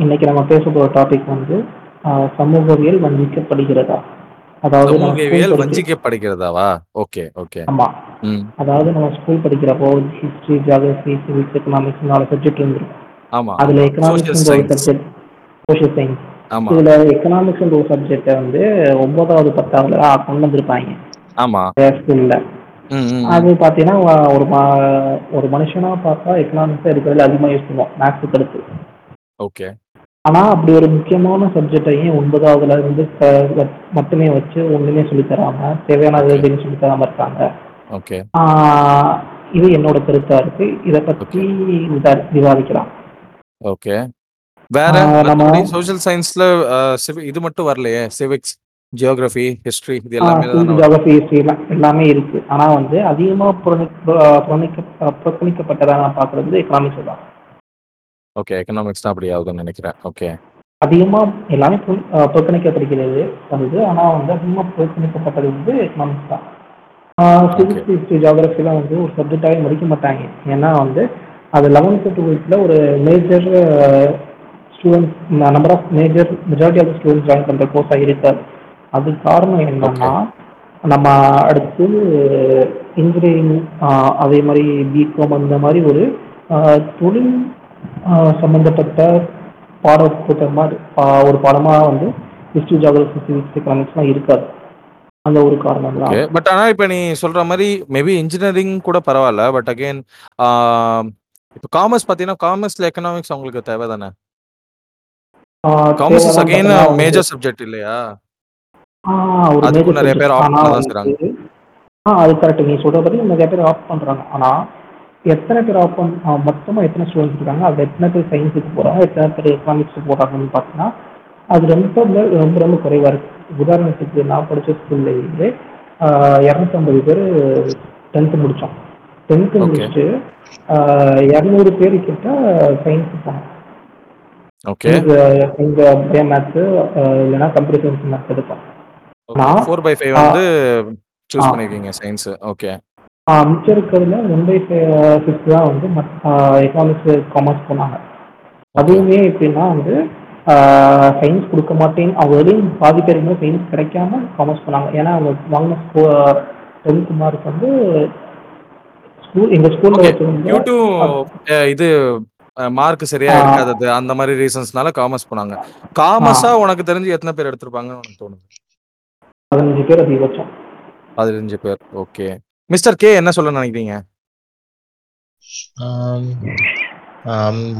இன்னைக்கு நம்ம பேச போற டாபிக் வந்து சமூகவியல் வஞ்சிக்கப்படுகிறதா? அதாவது சமூகவியல் வஞ்சிக்கப்படுகிறதாவா? Okay okay. ஆமா. அதாவது நம்ம ஸ்கூல் படிக்கிறப்போ ஹிஸ்ட்ரி ஜியாகிரபி சிவிக்ஸ் எக்கனாமிக்ஸ் நாலு சப்ஜெக்ட் இருந்திருக்கும். ஆமா. அதுல எக்கனாமிக்ஸ் ஒரு சயின்ஸ் சப்ஜெக்ட் சோஷியல் சயின்ஸ் இதுல எக்கனாமிக்ஸ் ஒரு சப்ஜெக்டை வந்து ஒன்பதாவது பத்தாவதுல கொண்டு வந்திருப்பாங்க. ஆமா. ஸ்கூல்ல. அது பார்த்தீங்கன்னா வ- ஒரு ஒரு மனுஷனா பார்த்தா எக்கனாமிக்ஸ் இருக்கிறதுல அதிகமாக யூஸ் பண்ணுவோம் மேக்ஸுக்கு அடுத்து ஓகே. ஆனா அப்படி ஒரு முக்கியமான சப்ஜெக்டையும் ஒன்பதாவதுல இருந்து க- வ- மட்டுமே வச்சு ஒண்ணுமே சொல்லித் தராம தேவையானது சொல்லித் தராம இருக்காங்க. ஓகே. ஆஹ் இது என்னோட கருத்தா இருக்கு. இதை பத்தி விவா- விவாதிக்கலாம். ஓகே. வேற நம்ம- மற்றபடி சோஷியல் சயின்ஸ்ல இது மட்டும் வரலையே. சிவிக்ஸ் ஜியோகிராஃபி ஹிஸ்டரி இது எல்லாமே தானே வரும். ஜியோகிரபி எல்லாம் இருக்கு. ஆனா வந்து அதிகமா புறணி- புற- புறணிக்க- புறக்கணிக்கப்பட்டதா நான் பாக்குறது எக்கனாமிக்ஸ் தான். ஓகே எக்கனாமிக்ஸ் தான் அப்படி ஆகுதுன்னு நினைக்கிறேன். ஓகே அதிகமா எல்லாமே புற- அஹ் புறக்கணிக்கப்படுகிறது வருது ஆனா வந்து அதிகமா புறக்கணிக்கப்பட்டது வந்து எக்கனாமிக்ஸ் தான். சிவிக்ஸ் ஹிஸ்ட்ரி ஜியாகிரபிலாம் வந்து ஒரு சப்ஜெக்டாகவே மதிக்க மாட்டாங்க. ஏன்னா வந்து அது லெவன்த்து டுவெல்த்தில் ஒரு major students number of major majority of students join பண்ணுற கோர்ஸாக இருக்காது. அது காரணம் என்னன்னா நம்ம அடுத்து இன்ஜினியரிங் அதே மாதிரி பிகாம் அந்த மாதிரி ஒரு ஆஹ், தொழில் பாடக்கூட்ட மாதிரி ஆஹ், ஒரு பாடமாக வந்து ஹிஸ்ட்ரி ஜியாகிரபி சிவிக்ஸ் எக்கனாமிக்ஸ்லாம் இருக்காது. அந்த ஒரு காரணம் தான் பட் ஆனா இப்ப நீ சொல்ற மாதிரி மேபி இன்ஜினியரிங் கூட பரவாயில்ல பட் அகைன் இப்போ காமர்ஸ் பாத்தீங்கன்னா காமர்ஸ்ல எக்கனாமிக்ஸ் அவங்களுக்கு தேவை தானே காமர்ஸ் அகைன் பார்த்தீங்கன்னா மேஜர் சப்ஜெக்ட் இல்லையா? major நிறைய பேர் ஆனா பண்ணதான் செய்றாங்க. வந்து- ஆ அது கரெக்ட் நீ சொல்றபடி நிறைய பேர் ஆஃப் பண்றாங்க. ஆனா எத்தனை பேர் ஆஃப் பண் ஆ, மொத்தமா எத்தனை ஸ்டூடெண்ட்ஸ் இருக்காங்க? அது எத்தனை பேர் சயின்ஸுக்கு போறாங்க? எத்தனை பேர் எக்கனாமிக்ஸ் போறாங்கன்னு பார்த்தீங்கன்னா அது ரொம்ப ரொம்ப ரொம்ப ரொம்ப குறைவா இருக்கு. உதாரணத்துக்கு நான் படிச்ச ஸ்கூல்ல இருந்து இரநூத்தம்பது பேர் டென்த்து முடிச்சோம். டென்த்து. முடிச்சுட்டு இரநூறு பேர் கிட்ட சயின்ஸ் போனோம். ஓகே எங்க பே மேத்ஸ் கம்ப்யூட்டர் சயின்ஸ் மேத்ஸ் எடுப்போம் நான்- ஃபோர் பை ஃபைவ் ஆ. வந்து சூஸ். பண்ணிருக்கீங்க சயின்ஸ் ஓகே ஆ, மிச்சம் இருக்கிறதுல ஒன் பை சிக்ஸ் தான் வந்து எக்கனாமிக்ஸ் காமர்ஸ் போனாங்க அதுவுமே எப்படின்னா வந்து சயின்ஸ் கொடுக்க மாட்டேன். அவங்க வரையும் பாதி பேருக்கு சயின்ஸ் கிடைக்காம காமர்ஸ் போனாங்க ஏன்னா அவங்க வாங்கின டென்த் மார்க் வந்து ஸ்கூல் எங்க ஸ்கூல்ல டு இது மார்க் சரியா ஆ. எடுக்காதது அந்த மாதிரி ரீசன்ஸ்னால காமர்ஸ் போனாங்க காமர்ஸா உனக்கு தெரிஞ்சு எத்தனை பேர் எடுத்திருப்பாங்கன்னு உனக்கு தோணுது? பதினஞ்சு பேர் அதிகபட்சம். பதினஞ்சு பேர். ஓகே மிஸ்டர் கே என்ன சொல்ல நினைக்கிறீங்க?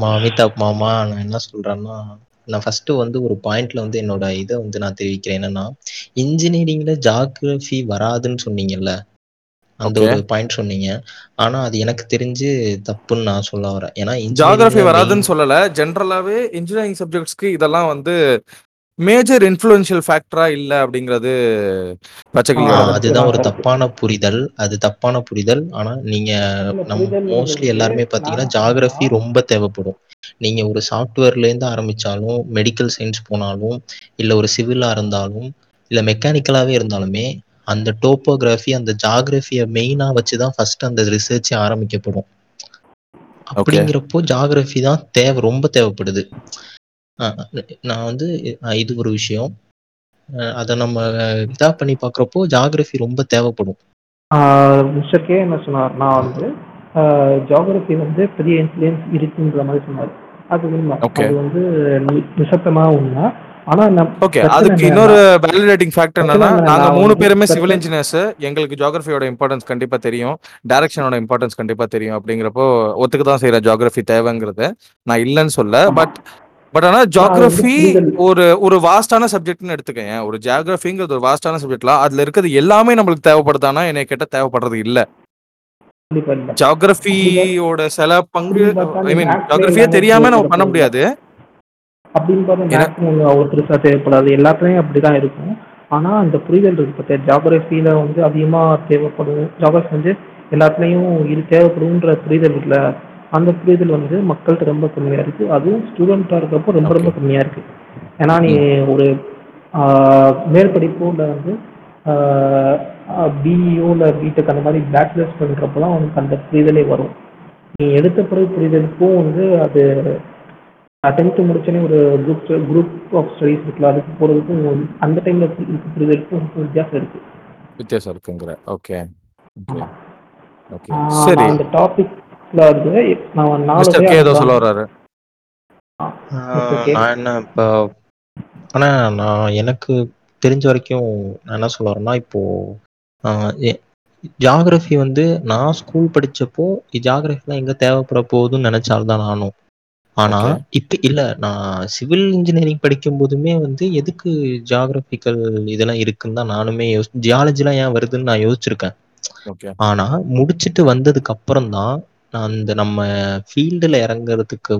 அமிதாப் மாமா நான் என்ன சொல்றேன்னா நான் ஃபர்ஸ்ட் வந்து ஒரு பாயிண்ட்ல வந்து என்னோட இதை வந்து நான் தெரிவிக்கிறேன். என்னன்னா இன்ஜினியரிங்ல ஜாகிரபி வராதுன்னு சொன்னீங்கல்ல அந்த. ஒரு பாயிண்ட் சொன்னீங்க. ஆனா அது எனக்கு தெரிஞ்சு தப்புன்னு நான் சொல்ல வரேன். ஏன்னா ல வராதுன்னு சொல்லல ஜென்ரலாவே இன்ஜினியரிங் சப்ஜெக்ட்ஸ்க்கு இதெல்லாம் வந்து மேஜர் இன்ஃப்ளூயன்ஷியல் ஃபேக்டரா இல்ல அப்படிங்கிறது அதுதான் ஒரு. தப்பான புரிதல். அது தப்பான புரிதல். ஆனா நீங்க நம்ம மோஸ்ட்லி எல்லாருமே பாத்தீங்கன்னா ஜாகிரபி ரொம்ப தேவைப்படும். நீங்க ஒரு சாஃப்ட்வேர்ல இருந்து ஆரம்பிச்சாலும் மெடிக்கல் சயின்ஸ் போனாலும் இல்ல ஒரு சிவிலா இருந்தாலும் இல்ல மெக்கானிக்கலாவே இருந்தாலுமே அந்த டோப்போகிராஃபி அந்த ஜாகிரபியை மெயினா வச்சுதான் ஃபர்ஸ்ட் அந்த ரிசர்ச் ஆரம்பிக்கப்படும். அப்படிங்கிறப்போ ஜாகிரபி தான் தேவை ரொம்ப தேவைப்படுது. நான் வந்து இது ஒரு விஷயம். அதை நம்ம இதா பண்ணி பார்க்குறப்போ ஜாகிரபி ரொம்ப தேவைப்படும். மிஸ்டர் கே என்ன சொன்னார்னா வந்து ஜியாகிரபி வந்து பெரிய இன்ஃப்ளூயன்ஸ் இருக்குன்ற மாதிரி சொன்னார். அது உண்மை. Okay. அது வந்து நி- நிசப்தமா உண்மை. ஓகே அதுக்கு இன்னொரு வேலிடேட்டிங் ஃபேக்டர் என்னன்னா நாங்க நான் மூணு பேருமே சிவில் இன்ஜினியர்ஸ் எங்களுக்கு ஜியாகிரபியோட இம்பார்ட்டன்ஸ் கண்டிப்பா தெரியும். டைரக்ஷனோட இம்பார்ட்டன்ஸ் கண்டிப்பா தெரியும். அப்படிங்கிறப்போ ஒத்துக்கு தான் செய்யற ஜியாகிரபி தேவைங்கிறது. நான் இல்லைன்னு சொல்ல. பட் பட் ஆனா ஜியாகிரபி புரிதல். ஒரு ஒரு வாஸ்டான சப்ஜெக்ட்னு எடுத்துக்கேன் ஒரு ஜியாகிரபிங்கிறது ஒரு வாஸ்டான சப்ஜெக்ட்ல அதுல இருக்கிறது எல்லாமே நம்மளுக்கு தேவைப்படுதானா என்னை கேட்ட தேவைப்படுறது இல்ல. இல்ல. ஜியாகிரபியோட சில பங்கு ஐ மீன் எல்லாமே தெரியாம நம்ம பண்ண. முடியாது. அப்படின்னு பார்த்தா அவ்வளோ பெருசாக தேவைப்படாது. எல்லாத்துலேயும் அப்படி தான் இருக்கும். ஆனால் அந்த புரிதல் இருக்கு பார்த்தியா ஜாகிரஃபியில் வந்து அதிகமாக தேவைப்படும். ஜாகிரஃபி வந்து எல்லாத்துலேயும் இது தேவைப்படுன்ற புரிதல் இருக்குல்ல. அந்த புரிதல் வந்து மக்கள்கிட்ட ரொம்ப கம்மியாக இருக்குது அதுவும் ஸ்டூடெண்ட்டாக இருக்கிறப்போ ரொம்ப ரொம்ப. கம்மியாக இருக்குது ஏன்னா நீ ஒரு மேல் படிப்போல வந்து பிஇஓ இல்லை பிடெக் அந்த மாதிரி பேச்சுலர்ஸ் பண்ணுறப்போ தான் உனக்கு அந்த புரிதலே வரும். நீ எடுத்த பிறகு புரிதலுக்கும் வந்து அது டென்த்து முடிச்சோடனே ஒரு குரூப் குரூப் ஆஃப் ஸ்டடீஸ் இருக்குல்ல அதுக்கு போகிறதுக்கும் அந்த டைமில் இருக்க புரிதலுக்கும் வித்தியாசம் இருக்குது வித்தியாசம் இருக்குங்கிற. ஓகே ஓகே சரி. நான் இந்த நான் நாலு ஏதோ. சொல்ல வர்றாரு. நான் என்ன இப்போ ஆனா நான் எனக்கு தெரிஞ்ச வரைக்கும் நான் என்ன சொல்ல வரேன்னா இப்போ ஜியாகிரஃபி வந்து நான் ஸ்கூல் படிச்சப்போ ஜியாகிரஃபிலாம் எங்க தேவைப்பட போகுதுன்னு நினைச்சால்தான் நானும் ஆனா. இப்ப இல்ல நான் சிவில் இன்ஜினியரிங் படிக்கும் போதுமே வந்து எதுக்கு ஜியாகிரபிக்கல் இதெல்லாம் இருக்குன்னு தான் நானுமே யோசி ஜியாலஜிலாம் ஏன் வருதுன்னு நான் யோசிச்சிருக்கேன் ஓகே ஆனா முடிச்சிட்டு வந்ததுக்கு அப்புறம் தான் நான் அந்த நம்ம ஃபீல்டுல இறங்குறதுக்கு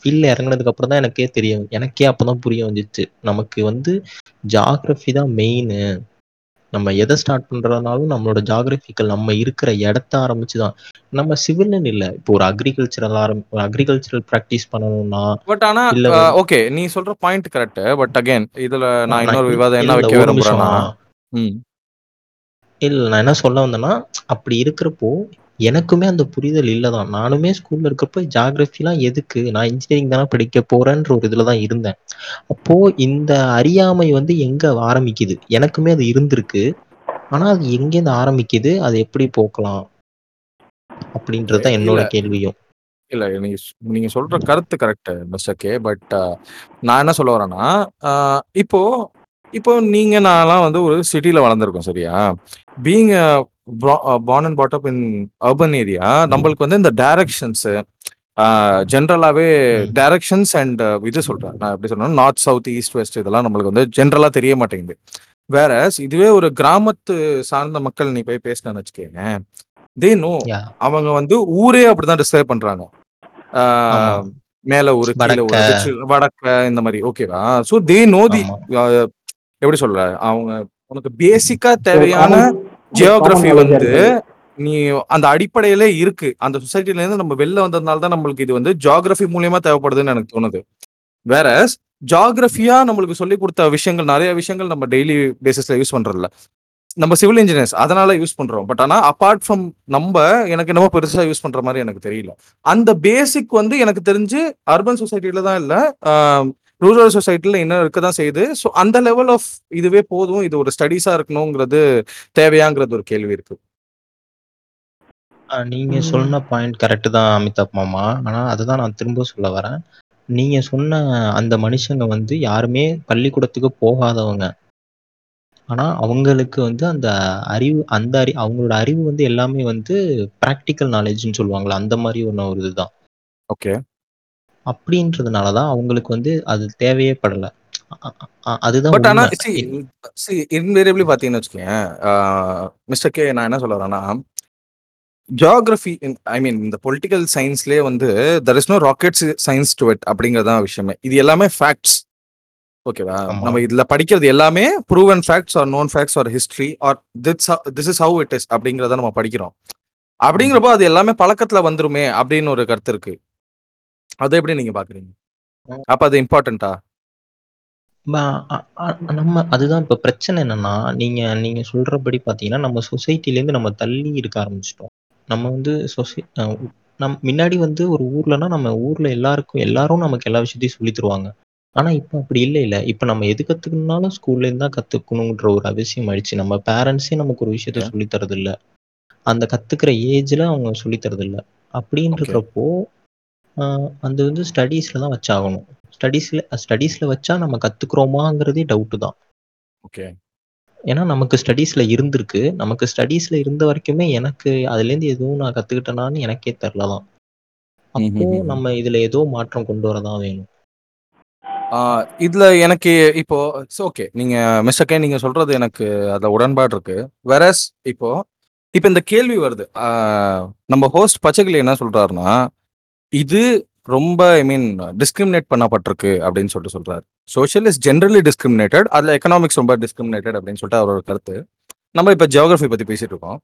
ஃபீல்ட்ல இறங்குனதுக்கு அப்புறம் தான் எனக்கே தெரியும். எனக்கே அப்பதான் புரிய வந்துச்சு. நமக்கு வந்து ஜாகிரபி தான் மெயின் நம்ம எதை ஸ்டார்ட் பண்றதுனாலும் நம்மளோட ஜாகிரபிக்கல் நம்ம இருக்கிற இடத்த ஆரம்பிச்சு தான் நம்ம சிவில்னு இல்லை. இப்போ ஒரு அக்ரிகல்ச்சரல் ஆரம் அக்ரிகல்ச்சரல் ப்ராக்டிஸ் பண்ணணும்னா பட் ஆனா இல்ல வந்து- ஓகே நீ சொல்ற பாயிண்ட் கரெக்ட் பட் அகைன் இதுல நான் இன்னொரு விவாதம் என்ன வைக்க விரும்புறேன்னா இல்ல நான் என்ன சொல்ல வந்தேன்னா அப்படி இருக்கிறப்போ எனக்குமே அந்த புரிதல் இல்லதான். நானுமே ஸ்கூல்ல இருக்கிறப்போ ஜாகிரபிலாம் எதுக்கு? நான் இன்ஜினியரிங் தானே படிக்க போறேன்ற ஒரு இதுல தான் இருந்தேன். அப்போ இந்த அறியாமை வந்து எங்க ஆரம்பிக்குது? எனக்குமே அது இருந்திருக்கு. ஆனா அது எங்கேருந்து ஆரம்பிக்குது? அது எப்படி போக்கலாம்? அப்படின்றது தான் என்னோட இல்ல. கேள்வியும். இல்ல நீங்க சொல்ற கருத்து கரெக்ட் மிஸ்டர் கே பட் நான் என்ன சொல்ல வரேன்னா இப்போ இப்போ நீங்க நான்லாம் வந்து ஒரு சிட்டில வளர்ந்துருக்கோம் சரியா? Being born and brought up in urban area நம்மளுக்கு வந்து இந்த டைரக்ஷன்ஸ் ஜென்ரலாவே ம். டைரக்ஷன்ஸ் அண்ட் இது சொல்றேன் நான் எப்படி சொல்றேன் நார்த் சவுத் ஈஸ்ட் வெஸ்ட் இதெல்லாம் நம்மளுக்கு வந்து ஜென்ரலா தெரிய மாட்டேங்குது வேற இதுவே ஒரு கிராமத்து சார்ந்த மக்கள் நீ போய் பேசினேன்னு வச்சுக்கோங்க தே நோ அவங்க வந்து ஊரே அப்படிதான் டிஸ்கிரைப் பண்றாங்க. மேல ஒரு கீழே ஒரு வடக்க. இந்த மாதிரி ஓகேவா சோ தே நோ தி. எப்படி சொல்ற அவங்க உனக்கு பேசிக்கா தேவையான ஜியோகிராஃபி வந்து. நீ அந்த அடிப்படையில இருக்கு. அந்த சொசைட்டில இருந்து நம்ம வெளில வந்ததுனால தான் நம்மளுக்கு இது வந்து ஜியோகிராஃபி மூலியமா தேவைப்படுதுன்னு எனக்கு தோணுது. வேற ஜியோகிராஃபியா நம்மளுக்கு சொல்லி கொடுத்த விஷயங்கள் நிறைய விஷயங்கள் நம்ம டெய்லி பேசிஸ்ல யூஸ் பண்றதில்ல. நம்ம சிவில் இன்ஜினியர்ஸ் அதனால யூஸ் பண்றோம். பட் ஆனா அபார்ட் ஃப்ரம் நம்ம எனக்கு என்னமோ பெருசா யூஸ் பண்ற மாதிரி எனக்கு தெரியல. அந்த பேசிக் வந்து எனக்கு தெரிஞ்சு அர்பன் சொசைட்டில தான் இல்ல. ரூரல் சொசைட்டில இன்னும் இருக்க தான் செய்யுது. ஸோ அந்த லெவல் ஆஃப் இதுவே போதும். இது ஒரு ஸ்டடீஸா இருக்கணுங்கிறது தேவையாங்கிறது ஒரு கேள்வி இருக்கு. நீங்க. சொன்ன பாயிண்ட் கரெக்ட் தான் அமிதாப் மாமா. ஆனா அதுதான் நான் திரும்ப சொல்ல வரேன். நீங்க சொன்ன அந்த மனுஷங்க வந்து யாருமே பள்ளிக்கூடத்துக்கு போகாதவங்க. ஆனா அவங்களுக்கு வந்து அந்த அறிவு அந்த அறி அவங்களோட அறிவு வந்து எல்லாமே வந்து ப்ராக்டிக்கல் நாலேஜ்னு சொல்லுவாங்களா அந்த மாதிரி ஒன்று ஒரு இதுதான். ஓகே அப்படின்றதுனால தான் அவங்களுக்கு வந்து அது தேவையே படல. அதுதான் பட் ஆனா உண்மை. சி சி இன்வேரியபிளி பாத்தீங்கன்னு வச்சுக்கோங்க மிஸ்டர் கே நான் என்ன சொல்ல வரேன்னா ஜியாகிரபி ஐ மீன் இந்த பொலிட்டிக்கல் சயின்ஸ்லேயே வந்து there is no rocket science to it அப்படிங்கறதான் விஷயமே. இது எல்லாமே ஃபேக்ட்ஸ் ஓகேவா. நம்ம இதுல படிக்கிறது எல்லாமே proven facts or known facts or history or this this is how it is அப்படிங்கறத நம்ம படிக்கிறோம். அப்படிங்கிறப்போ அது எல்லாமே பழக்கத்துல வந்துருமே அப்படின்னு ஒரு கருத்து இருக்கு. அதை எப்படி நீங்க பாக்குறீங்க அப்ப அது அ- நம்ம அதுதான் இப்ப பிரச்சனை என்னன்னா நீங்க நீங்க சொல்றபடி பாத்தீங்கன்னா நம்ம சொசைட்டில இருந்து நம்ம தள்ளி இருக்க ஆரம்பிச்சிட்டோம். நம்ம வந்து சொசை நம் முன்னாடி வந்து ஒரு ஊர்லனா நம்ம ஊர்ல எல்லாருக்கும் எல்லாரும் நமக்கு எல்லா விஷயத்தையும் சொல்லி தருவாங்க. ஆனா இப்ப அப்படி இல்லை இல்ல. இப்ப நம்ம எது கத்துக்கணும்னாலும் ஸ்கூல்ல இருந்து தான் கத்துக்கணுன்ற ஒரு அவசியம் ஆயிடுச்சு. நம்ம பேரண்ட்ஸே நமக்கு ஒரு விஷயத்த. சொல்லி தரது இல்ல அந்த கத்துக்கிற ஏஜ்ல அவங்க சொல்லி தரது இல்ல அப்படின்னு அந்த வந்து ஸ்டடீஸ்ல தான் வச்சாகணும். ஸ்டடீஸ்ல ஸ்டடீஸ்ல வச்சா நம்ம கத்துக்கிறோமாங்கிறதே டவுட் தான். ஓகே ஏன்னா நமக்கு ஸ்டடீஸ்ல இருந்திருக்கு. நமக்கு ஸ்டடீஸ்ல இருந்த வரைக்குமே எனக்கு அதுல இருந்து எதுவும் நான் கத்துக்கிட்டேனான்னு எனக்கே தெரிலதான் அப்போ ம்ஹும். நம்ம இதுல ஏதோ மாற்றம் கொண்டு வரதான் வேணும். ஆஹ் இதுல எனக்கு இப்போ ஓகே நீங்க மிஸ்டர் கே நீங்க சொல்றது எனக்கு அதுல உடன்பாடு இருக்கு. வெரஸ் இப்போ இப்போ இந்த கேள்வி வருது. நம்ம ஹோஸ்ட் பச்சைக்கிளி என்ன சொல்றாருன்னா இது ரொம்ப ஐ மீன் டிஸ்கிரிமினேட் பண்ணப்பட்டிருக்கு அப்படின்னு சொல்லிட்டு சொல்றாரு. சோஷியல் இஸ் ஜென்ரலி டிஸ்கிரிமினேட்டட் அதுல எக்கனாமிக்ஸ் ரொம்ப டிஸ்கிரிமினேட்டட் அப்படின்னு சொல்லிட்டு அவரோட கருத்து. நம்ம இப்போ ஜியோகிராஃபி பத்தி பேசிட்டு இருக்கோம்.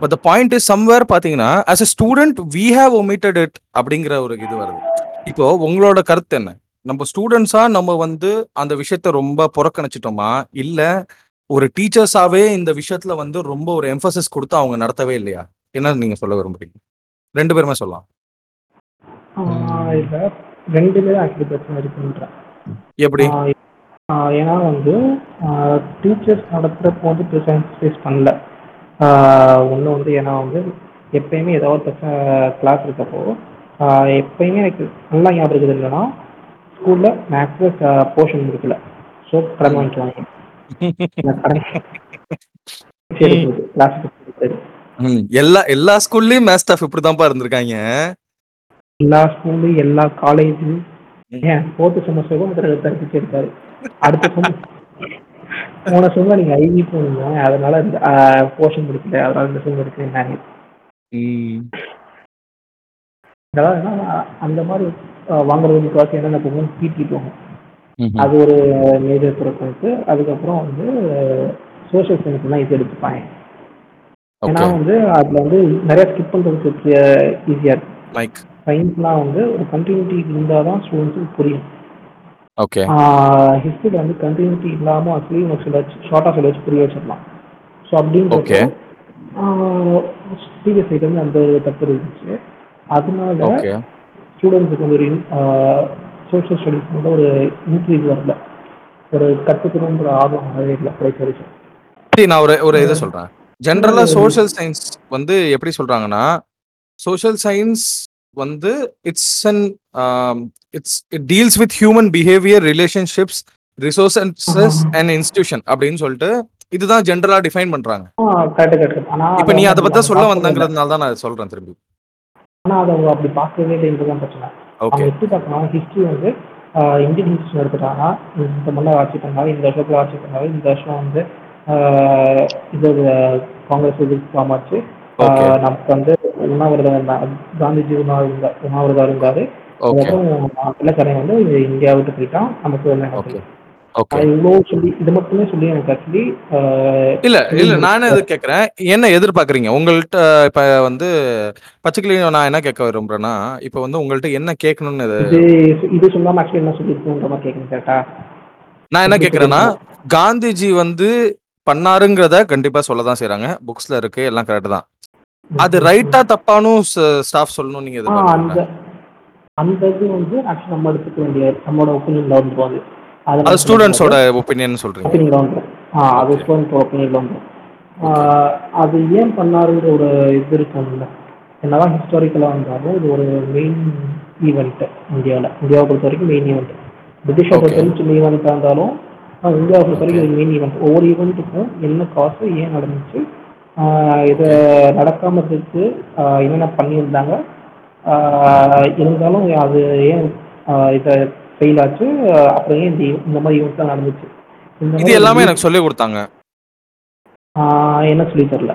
But the point is somewhere பாத்தீங்கன்னா as a student we have omitted it அப்படிங்கிற ஒரு இது வருது. இப்போ உங்களோட கருத்து என்ன? நம்ம ஸ்டூடெண்ட்ஸா நம்ம வந்து அந்த விஷயத்த ரொம்ப புறக்கணிச்சிட்டோமா? இல்ல ஒரு டீச்சர்ஸாவே இந்த விஷயத்துல வந்து ரொம்ப ஒரு எம்பசஸ் கொடுத்து அவங்க நடத்தவே இல்லையா? என்ன நீங்க சொல்ல விரும்புறீங்க? ரெண்டு பேருமே சொல்லலாம். இல்ல ரெண்டுமே ஆக்சுவலி பிரச்சனை இருக்குன்றேன் எப்படி? ஏன்னா வந்து டீச்சர்ஸ் நடத்துகிறப்போ வந்து பெருசாக ஃபேஸ் பண்ணல. ஒன்று வந்து ஏன்னா வந்து எப்பயுமே ஏதாவது பிரச்சனை கிளாஸ் இருக்கப்போ எப்பயுமே எனக்கு நல்லா ஞாபகம் இருக்குது என்னன்னா ஸ்கூலில் மேக்ஸில் போர்ஷன் முடிக்கல ஸோ கடன் கிளாஸுக்கு ம், எல்லா எல்லா ஸ்கூல்லயும் மேத்ஸ் ஸ்டாஃப் இப்படிதான்ப்பா இருந்திருக்காங்க. எல்லா ஸ்கூலு எல்லா காலேஜு. ஏன் ஃபோர்த்து செமஸ்டருக்கும் ஒருத்தர் தரிசிச்சு இருக்காரு அடுத்த செமஸ்டர் போன செம்ம நீங்கள் ஐவி போனீங்க அதனால இந்த போர்ஷன் முடிக்கல அதனால இந்த செம் இருக்குன்னாங்க ம், அதாவது என்னன்னா, அந்த மாதிரி வாங்குறது முக்கால்வாசி என்னென்ன போகும் பிடி போகும். அது ஒரு மேஜர் ப்ரிஃபரன்ஸு அதுக்கப்புறம் வந்து சோஷியல் சயின்ஸ்லாம் இது எடுத்துப்பாங்க. ஏன்னா ஓகே வந்து அதில் வந்து நிறைய ஸ்கிப் பண்ணுறதுக்கு ஈஸியாக இருக்கும் மைக் சயின்ஸ்லாம் வந்து ஒரு கண்டினியூட்டி இருந்தால் தான் ஸ்டூடெண்ட்ஸுக்கு புரியும். ஓகே ஹிஸ்ட்ரியில் வந்து கண்டினியூட்டி இல்லாமல் ஆக்சுவலி உங்களுக்கு சில ஷார்ட்டாக சொல்ல வச்சு புரிய வச்சிடலாம். ஸோ அப்படின்றப்போ Okay. ப்ரீவியஸ் ஐட்டம் அந்த தப்பு இருந்துச்சு. அதனால ஓகே ஸ்டூடெண்ட்ஸுக்கு வந்து ஒரு சோஷியல் ஸ்டடீஸ் வந்து ஒரு இன்க்ரீஸ் வரல. ஒரு கற்றுக்கணுன்ற ஆர்வம் வரவே இல்லை கடைசி வரைக்கும். சரி, நான் ஒரு ஒரு இதை சொல்றேன். ஜென்ரலா சோஷியல் சயின்ஸ் வந்து எப்படி சொல்றாங்கன்னா சோஷியல் சயின்ஸ் வந்து it's an it's it deals with human behaviour relationships resources and institution அப்படின்னு சொல்லிட்டு இதுதான் ஜென்ரலா டிஃபைன் பண்றாங்க. இப்ப நீ அதை பத்தி சொல்ல வந்தங்கிறதுனால தான் நான் சொல்றேன் திரும்பி. ஆனால் அதை அப்படி பார்க்கவே இல்லைன்றதான் பிரச்சனை. ஓகே எப்படி பார்க்கணும் ஹிஸ்ட்ரி வந்து இந்தியன் ஹிஸ்ட்ரி எடுத்துட்டாங்கன்னா இந்த மன்னர் ஆட்சி பண்ணாரு இந்த வருஷத்துல ஆட்சி பண்ணாரு இந்த வருஷம் வந்து இது காங்கிரஸ். ஆஹ் நமக்கு வந்து உண்ணாவிரதம் இருந்தா- காந்திஜி உண்ணாவிரதம் உண்ணாவிரதம் இருந்தாரு. அதுக்கப்புறம் வந்து இந்தியா விட்டு போயிட்டான். நமக்கு இது இல்ல இல்ல நானே கேக்குறேன். என்ன எதிர்பார்க்கறீங்க? உங்கள்ட்ட இப்ப வந்து பச்சைக்கிளியும் நான் என்ன கேட்க விரும்புறேன்னா இப்ப வந்து உங்கள்ட்ட என்ன கேட்கணும்னு இது- இது இது சொல்லாம ஆக்சுவலி என்ன சொல்லியிருக்கோன்ற மாதிரி கரெக்டா நான் என்ன கேக்குறேன்னா காந்திஜி வந்து பண்ணாருங்கிறத கண்டிப்பா சொல்லதான் செய்றாங்க. புக்ஸ்ல இருக்கு எல்லாம் கரெக்ட் தான். அது ரைட்டா தப்பானும் ஸ்டாஃப் சொல்லணும் நீங்க? அந்த அந்த இது வந்து ஆக்சுவலி நம்ம எடுத்துக்க வேண்டிய நம்மளோட ஒப்பீனியன்ல வந்துடும் அது அது ஸ்டூடெண்ட்ஸோட ஒப்பீனியன் சொல்றீங்க. ஒப்பீனியன்ல வந்துடும் ஆ அது Okay. ஸ்டூடெண்ட் ஒப்பீனியன்ல வந்துடும் அது ஏன் பண்ணாருங்கிற ஒரு இது இருக்கும்ல. என்னதான் ஹிஸ்டாரிக்கலாக இருந்தாலும் இது ஒரு மெயின் ஈவெண்ட் இந்தியாவில் இந்தியாவை பொறுத்த வரைக்கும் மெயின் ஈவெண்ட் பிரிட்டிஷை. பொறுத்த வரைக்கும் சின்ன ஈவெண்ட்டாக இருந்தாலும் இந்தியாவை பொறுத்த வரைக்கும் மெயின் ஈவெண்ட் ஒவ்வொரு ஈவெண்ட்டுக்கும் என்ன காசு ஏன் நடந்துச்சு இதை நடக்காம இருக்கு ஆஹ் என்னென்ன பண்ணியிருந்தாங்க? இருந்தாலும் அது ஏன் இதை ஃபெயில் ஆச்சு? அப்புறம் ஏன் இந்த மாதிரி ஈவெண்ட்லாம் நடந்துச்சு? இது எல்லாமே எனக்கு சொல்லி கொடுத்தாங்க. என்ன சொல்லி தரல?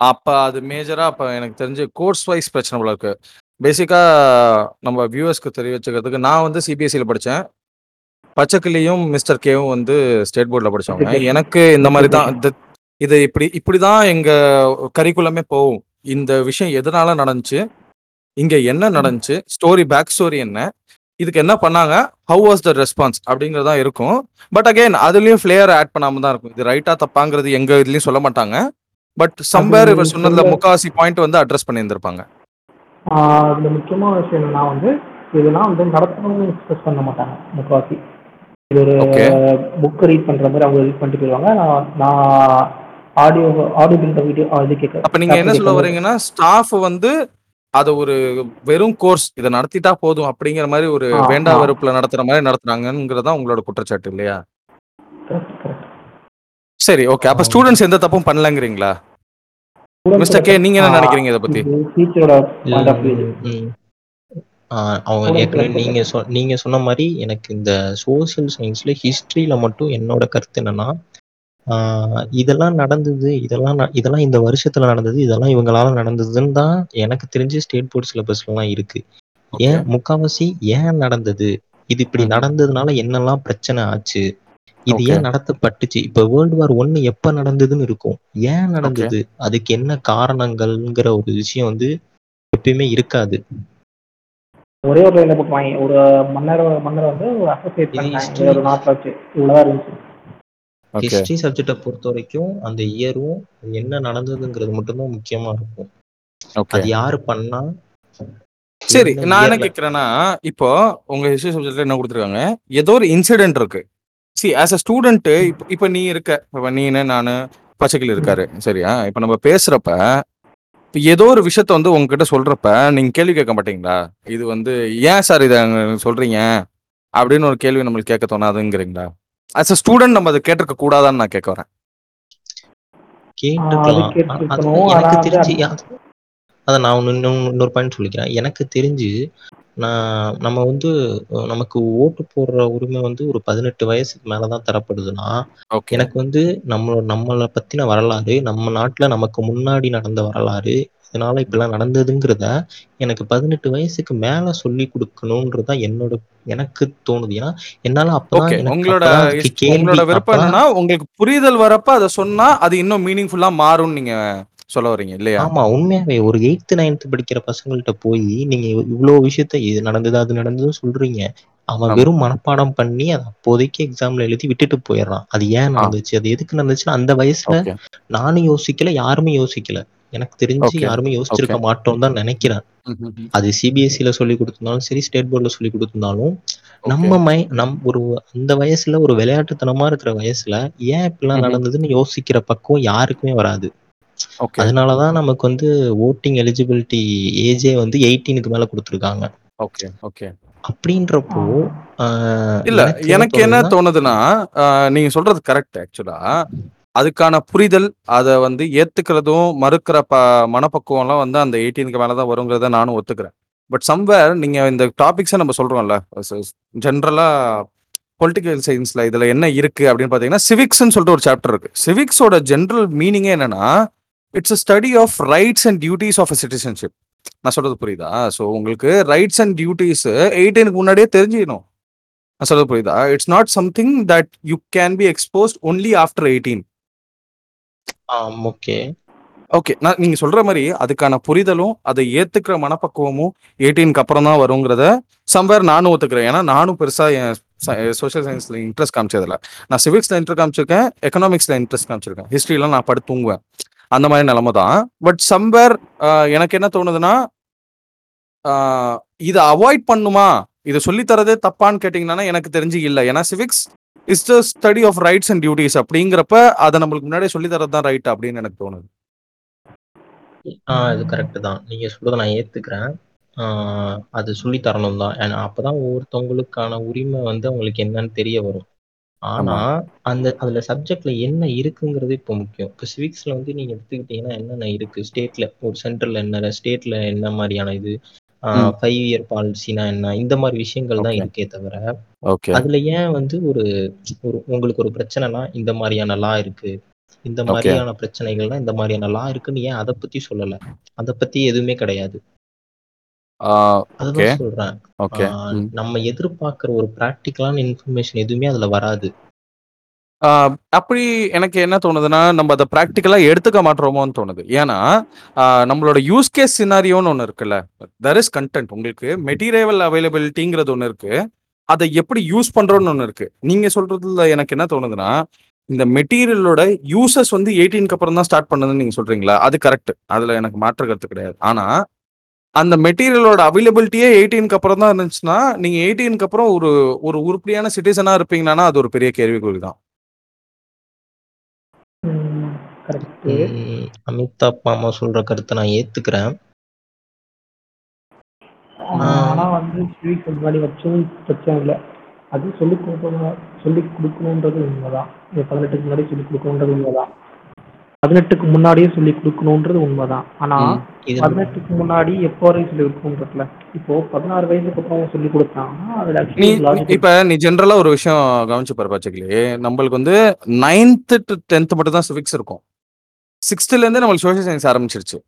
அப்ப அது மேஜரா அப்ப எனக்கு தெரிஞ்சு கோர்ஸ் வைஸ் பிரச்சனை போல இருக்கு. பேசிக்கா நம்ம வியூவர்ஸ்க்கு தெரிய வச்சுக்கிறதுக்கு நான் வந்து சிபிஎஸ்சியில் படித்தேன் பச்சைக்கிளியும் மிஸ்டர் கேவும் வந்து ஸ்டேட் போர்டில் Okay. எனக்கு இந்த மாதிரி தான் இது- இப்படி இப்படி தான் எங்க கரிக்குலமே போகும். இந்த விஷயம் எதனால நடந்துச்சு? இங்க என்ன நடந்துச்சு? ஸ்டோரி பேக் ஸ்டோரி என்ன? இதுக்கு என்ன பண்ணாங்க? ஹவு வாஸ் த ரெஸ்பான்ஸ் அப்படிங்கறதா இருக்கும். பட் அகைன் அதுலயும் ஃபிளேயர் ஆட் பண்ணாம தான் இருக்கும். இது ரைட்டா தப்பாங்கிறது எங்க இதுலயும் சொல்ல மாட்டாங்க. பட் சம்வேர் இவர் சொன்னதுல முக்காவாசி பாயிண்ட் வந்து அட்ரஸ் பண்ணியிருந்திருப்பாங்க. இதுல முக்கியமான விஷயம் என்னன்னா வந்து இதெல்லாம் வந்து நடத்தணும்னு எக்ஸ்பிரஸ் பண்ண மாட்டாங்க முக்காவாசி. இது ஒரு. புக்கை ரீட் பண்ற மாதிரி அவங்க ரீட் பண்ணிட்டு போயிடுவாங்க நான் நான் ஆடியோ ஆடியோ வீடியோ இது கேட்க அப்ப நீங்க என்ன சொல்ல வரீங்கன்னா ஸ்டாஃப் வந்து அத ஒரு வெறும் கோர்ஸ் இதை நடத்திட்டா போதும் அப்படிங்கிற மாதிரி ஒரு வேண்டா. வெறுப்புல நடத்துற மாதிரி நடத்துறாங்கிறதா உங்களோட குற்றச்சாட்டு இல்லையா? சரி ஓகே அப்ப ஸ்டூடெண்ட்ஸ் எந்த தப்பும் பண்ணலங்கிறீங்களா? மிஸ்டர் கே நீங்க என்ன நினைக்கிறீங்க இதை பத்தி? அவங்க ஏற்கனவே நீங்க சொ நீங்க சொன்ன மாதிரி எனக்கு இந்த சோஷியல் சயின்ஸ்ல ஹிஸ்டரியில மட்டும் என்னோட கருத்து என்னன்னா ஆ, இதெல்லாம் நடந்தது இதெல்லாம் ந- இதெல்லாம் இந்த வருஷத்துல நடந்தது இதெல்லாம் இவங்களால நடந்ததுன்னு தான் எனக்கு தெரிஞ்சு ஸ்டேட் போர்ட் சிலபஸ்லாம் இருக்கு. Okay. ஏன் முக்காவாசி ஏன் நடந்தது? இது இப்படி ம். நடந்ததுனால என்னெல்லாம் பிரச்சனை ஆச்சு? இது. ஏன் நடத்தப்பட்டுச்சு? இப்ப வேர்ல்டு வார் ஒன்னு எப்ப நடந்ததுன்னு இருக்கும். ஏன் நடந்தது? அதுக்கு என்ன காரணங்கள்ங்கிற ஒரு விஷயம் வந்து எப்பயுமே இருக்காது. ஒரே ஒரு லைன்ல போட்டுவாங்க ஒரு மன்னர் மன்னர் வந்து ஒரு அசோசியேட் இது பண்ணாங்க. history. வேற ஒரு நாட்டில் வச்சு. இவ்வளவுதான் இருந்துச்சு. ஓகே ஹிஸ்டரி சப்ஜெக்டை பொறுத்த வரைக்கும் அந்த இயரும் என்ன நடந்ததுங்கிறது மட்டும்தான் முக்கியமா இருக்கும். ஓகே அது யாரு பண்ணா? சரி நான் என்ன கேக்குறேன்னா இப்போ உங்க ஹிஸ்டரி சப்ஜெக்ட்ல என்ன கொடுத்துருக்காங்க? ஏதோ ஒரு இன்சிடென்ட் இருக்கு. சி ஆஸ் அ ஸ்டூடெண்ட் இப்போ இப்போ நீ இருக்க. இப்போ நீனு நானு பச்சைக்கிளி இருக்காரு. சரியா? இப்போ நம்ம பேசுறப்ப இப்போ ஏதோ ஒரு விஷயத்த வந்து உங்ககிட்ட சொல்றப்ப நீங்க கேள்வி கேட்க மாட்டீங்களா? இது வந்து ஏன் சார் இதை சொல்றீங்க? அப்படின்னு ஒரு கேள்வி நம்மளுக்கு கேட்க தோணாதுங்கிறீங்களா? ஆஸ் அ ஸ்டூடெண்ட் நம்ம அதை கேட்டிருக்க கூடாதான்னு நான் கேட்க வரேன். ஆனா எனக்கு தெரிஞ்சு அது- நான் இன்னும் இன்னொரு பாயிண்ட் சொல்லிக்கிறேன். எனக்கு தெரிஞ்சு நான் நம்ம வந்து நமக்கு ஓட்டு போடுற உரிமை வந்து ஒரு பதினெட்டு வயசுக்கு மேலே தான் தரப்படுதுன்னா எனக்கு வந்து நம்ம நம்மளை பற்றின வரலாறு நம்ம நாட்டில் நமக்கு முன்னாடி நடந்த வரலாறு இதனால இப்படிலாம் நடந்ததுங்கிறத எனக்கு பதினெட்டு வயசுக்கு மேலே சொல்லி கொடுக்கணுன்றதா என்னோட எனக்கு தோணுது. ஏன்னா என்னால் அப்பதான் உங்களோட உங்களோட விருப்பம் என்னன்னா உங்களுக்கு புரிதல் வரப்ப அதை சொன்னா அது இன்னும் மீனிங்ஃபுல்லா மாறும்னு நீங்க சொல்ல வரீங்க இல்லையா? ஆமா உண்மையாவே ஒரு எயித்து நைன்த் படிக்கிற பசங்கள்ட்ட போய் நீங்க இவ்வளோ விஷயத்த இது நடந்தது அது நடந்ததுன்னு சொல்றீங்க. அவன். வெறும் மனப்பாடம் பண்ணி அதை அப்போதைக்கு எக்ஸாம்ல எழுதி விட்டுட்டு போயிடுறான். அது ஏன். நடந்துச்சு? அது எதுக்கு நடந்துச்சுன்னா அந்த வயசுல நானும் யோசிக்கல யாருமே யோசிக்கல. எனக்கு தெரிஞ்சு. யாருமே யோசிச்சிருக்க மாட்டோம் தான் நினைக்கிறேன். அது சிபிஎஸ்சில சொல்லி கொடுத்திருந்தாலும் சரி ஸ்டேட் போர்டில் சொல்லி கொடுத்திருந்தாலும் நம்ம மை நம் ஒரு அந்த வயசுல ஒரு விளையாட்டுத்தனமா இருக்கிற வயசுல ஏன் இப்படிலாம். நடந்ததுன்னு யோசிக்கிற பக்குவம் யாருக்குமே வராது. ஓகே அதனாலதான் நமக்கு வந்து ஓட்டிங் எலிஜிபிலிட்டி ஏஜே வந்து எயிட்டீனுக்கு மேல கொடுத்துருக்காங்க. ஓகே ஓகே அப்படின்றப்போ ஆஹ், இல்ல எனக்கு என்ன தோணுதுன்னா, தோணுதுன்னா ஆஹ், நீங்க சொல்றது கரெக்ட் ஆக்சுவலா அதுக்கான புரிதல் அதை வந்து ஏத்துக்கிறதும் மறுக்கிற ப மனப்பக்குவம்லாம் வந்து அந்த எயிட்டீனுக்கு மேலே தான் வருங்கிறத நானும் ஒத்துக்கிறேன். பட் சம்வேர் நீங்கள் இந்த டாபிக்ஸை நம்ம சொல்கிறோம்ல ஜென்ரலாக பொலிட்டிக்கல் சயின்ஸில் இதில் என்ன இருக்குது அப்படின்னு பார்த்தீங்கன்னா சிவிக்ஸ்னு சொல்லிட்டு ஒரு சாப்டர் இருக்குது சிவிக்ஸோட ஜென்ரல் மீனிங்கே என்னென்னா it's a study of rights and duties of a citizenship நான் சொல்கிறது புரியுதா? ஸோ உங்களுக்கு ரைட்ஸ் அண்ட் டியூட்டிஸ் எயிட்டீனுக்கு முன்னாடியே தெரிஞ்சிக்கணும் நான் சொல்கிறது புரியுதா? It's not something that you can be exposed only after eighteen ஆம், ஓகே ஓகே நான் நீங்க சொல்ற மாதிரி அதுக்கான புரிதலும் அதை ஏத்துக்கிற மனப்பக்குவமும் எயிட்டீனுக்கு அப்புறம் தான் வருங்கிறத சம்வேர் நானும் ஒத்துக்கிறேன். ஏன்னா நானும் பெருசா என் சோஷியல் சயின்ஸ்ல இன்ட்ரெஸ்ட் காமிச்சதில்ல. நான் சிவிக்ஸ்ல இன்ட்ரெஸ்ட் காமிச்சிருக்கேன் எக்கனாமிக்ஸ்ல இன்ட்ரெஸ்ட் காமிச்சிருக்கேன். ஹிஸ்ட்ரிலாம் நான் படுத்து தூங்குவேன். அந்த மாதிரி நிலைமை தான். பட் சம்வேர் எனக்கு என்ன தோணுதுன்னா இதை அவாய்ட் பண்ணுமா? இதை சொல்லி தரதே தப்பான்னு கேட்டிங்கன்னா எனக்கு தெரிஞ்சு இல்லை. ஏன்னா civics is the study of rights and duties அப்படிங்கிறப்ப அதை நம்மளுக்கு முன்னாடியே சொல்லி தரது தான் ரைட் அப்படின்னு எனக்கு தோணுது. ஆஹ் இது கரெக்ட் தான். நீங்க சொல்றதை நான் ஏத்துக்கிறேன். அது சொல்லி தரணும் தான் ஏன்னா அப்பதான் ஒவ்வொருத்தவங்களுக்கான உரிமை வந்து அவங்களுக்கு என்னன்னு தெரிய வரும். ஆனா அந்த அதுல சப்ஜெக்ட்ல என்ன இருக்குங்கிறது இப்போ முக்கியம். இப்போ சிவிக்ஸ்ல வந்து நீங்க எடுத்துக்கிட்டீங்கன்னா என்னென்ன இருக்கு? ஸ்டேட்ல ஒரு சென்ட்ரல்ல என்ன ஸ்டேட்ல என்ன மாதிரியான இது. ஃபைவ் இயர் பாலிசினா என்ன? இந்த மாதிரி விஷயங்கள் தான் Okay. இருக்கே தவிர அதுல ஏன் வந்து ஒரு ஒரு உங்களுக்கு ஒரு பிரச்சனைனா இந்த மாதிரியான லா இருக்கு. இந்த மாதிரியான பிரச்சனைகள்னா இந்த மாதிரியான லா இருக்குன்னு ஏன் அதை பத்தி சொல்லல? அதை பத்தி எதுவுமே கிடையாது. அதுதான் சொல்றேன். நம்ம எதிர்பார்க்கிற ஒரு பிராக்டிக்கலான இன்ஃபர்மேஷன் எதுவுமே அதுல வராது. அப்படி எனக்கு என்ன தோணுதுன்னா நம்ம அதை ப்ராக்டிக்கலாக எடுத்துக்க மாட்டோமோன்னு தோணுது. ஏன்னா நம்மளோட யூஸ் கேஸ் சினாரியோன்னு ஒன்று இருக்குல்ல. தெர் இஸ் கண்டென்ட் உங்களுக்கு மெட்டீரியல் அவைலபிலிட்டிங்கிறது ஒன்று இருக்கு. அதை எப்படி யூஸ் பண்ணுறோன்னு ஒன்று இருக்கு. நீங்க சொல்றதுல எனக்கு என்ன தோணுதுன்னா இந்த மெட்டீரியலோட யூசஸ் வந்து எயிட்டீனுக்கு அப்புறம் தான் ஸ்டார்ட் பண்ணுதுன்னு நீங்க சொல்றீங்களா? அது கரெக்ட் அதுல எனக்கு மாற்று கருத்து கிடையாது. ஆனா அந்த மெட்டீரியலோட அவைலபிலிட்டியே எயிட்டீனுக்கு அப்புறம் தான் இருந்துச்சுன்னா நீங்க எயிட்டீனுக்கு அப்புறம் ஒரு ஒரு உருப்படியான சிட்டிசனா இருப்பீங்கன்னா அது ஒரு பெரிய கேள்விக்குறி தான். கரெக்ட் உம் அமிதாப் மாமா சொல்ற கருத்தை நான் ஏத்துக்கிறேன். ஆனா வந்து ஸ்வீட் முன்னாடி வச்சும் பிரச்சனை இல்லை. அது சொல்லி கொடுக்கணும் சொல்லி கொடுக்கணுன்றது உண்மைதான். இந்த பதினெட்டுக்கு முன்னாடி சொல்லி கொடுக்கணுன்றது உண்மைதான். பதினெட்டுக்கு முன்னாடியே சொல்லி கொடுக்கணுன்றது உண்மைதான். ஆனா பதினெட்டுக்கு முன்னாடி எப்போ வரையும் சொல்லி கொடுக்கணுன்றதுல இப்போ பதினாறு வயசுக்கு அப்புறம் சொல்லி கொடுத்தாங்கன்னா அதுல இப்ப நீ ஜென்ரலா ஒரு விஷயம் கவனிச்சு பாரு பாச்சக்கிளி நம்மளுக்கு வந்து நைன்த் டு டென்த் மட்டும் தான் சிவிக்ஸ் இருக்கும். சிக்ஸ்த்ல இருந்தே நம்மளுக்கு சோஷியல் சயின்ஸ் ஆரம்பிச்சிருச்சு.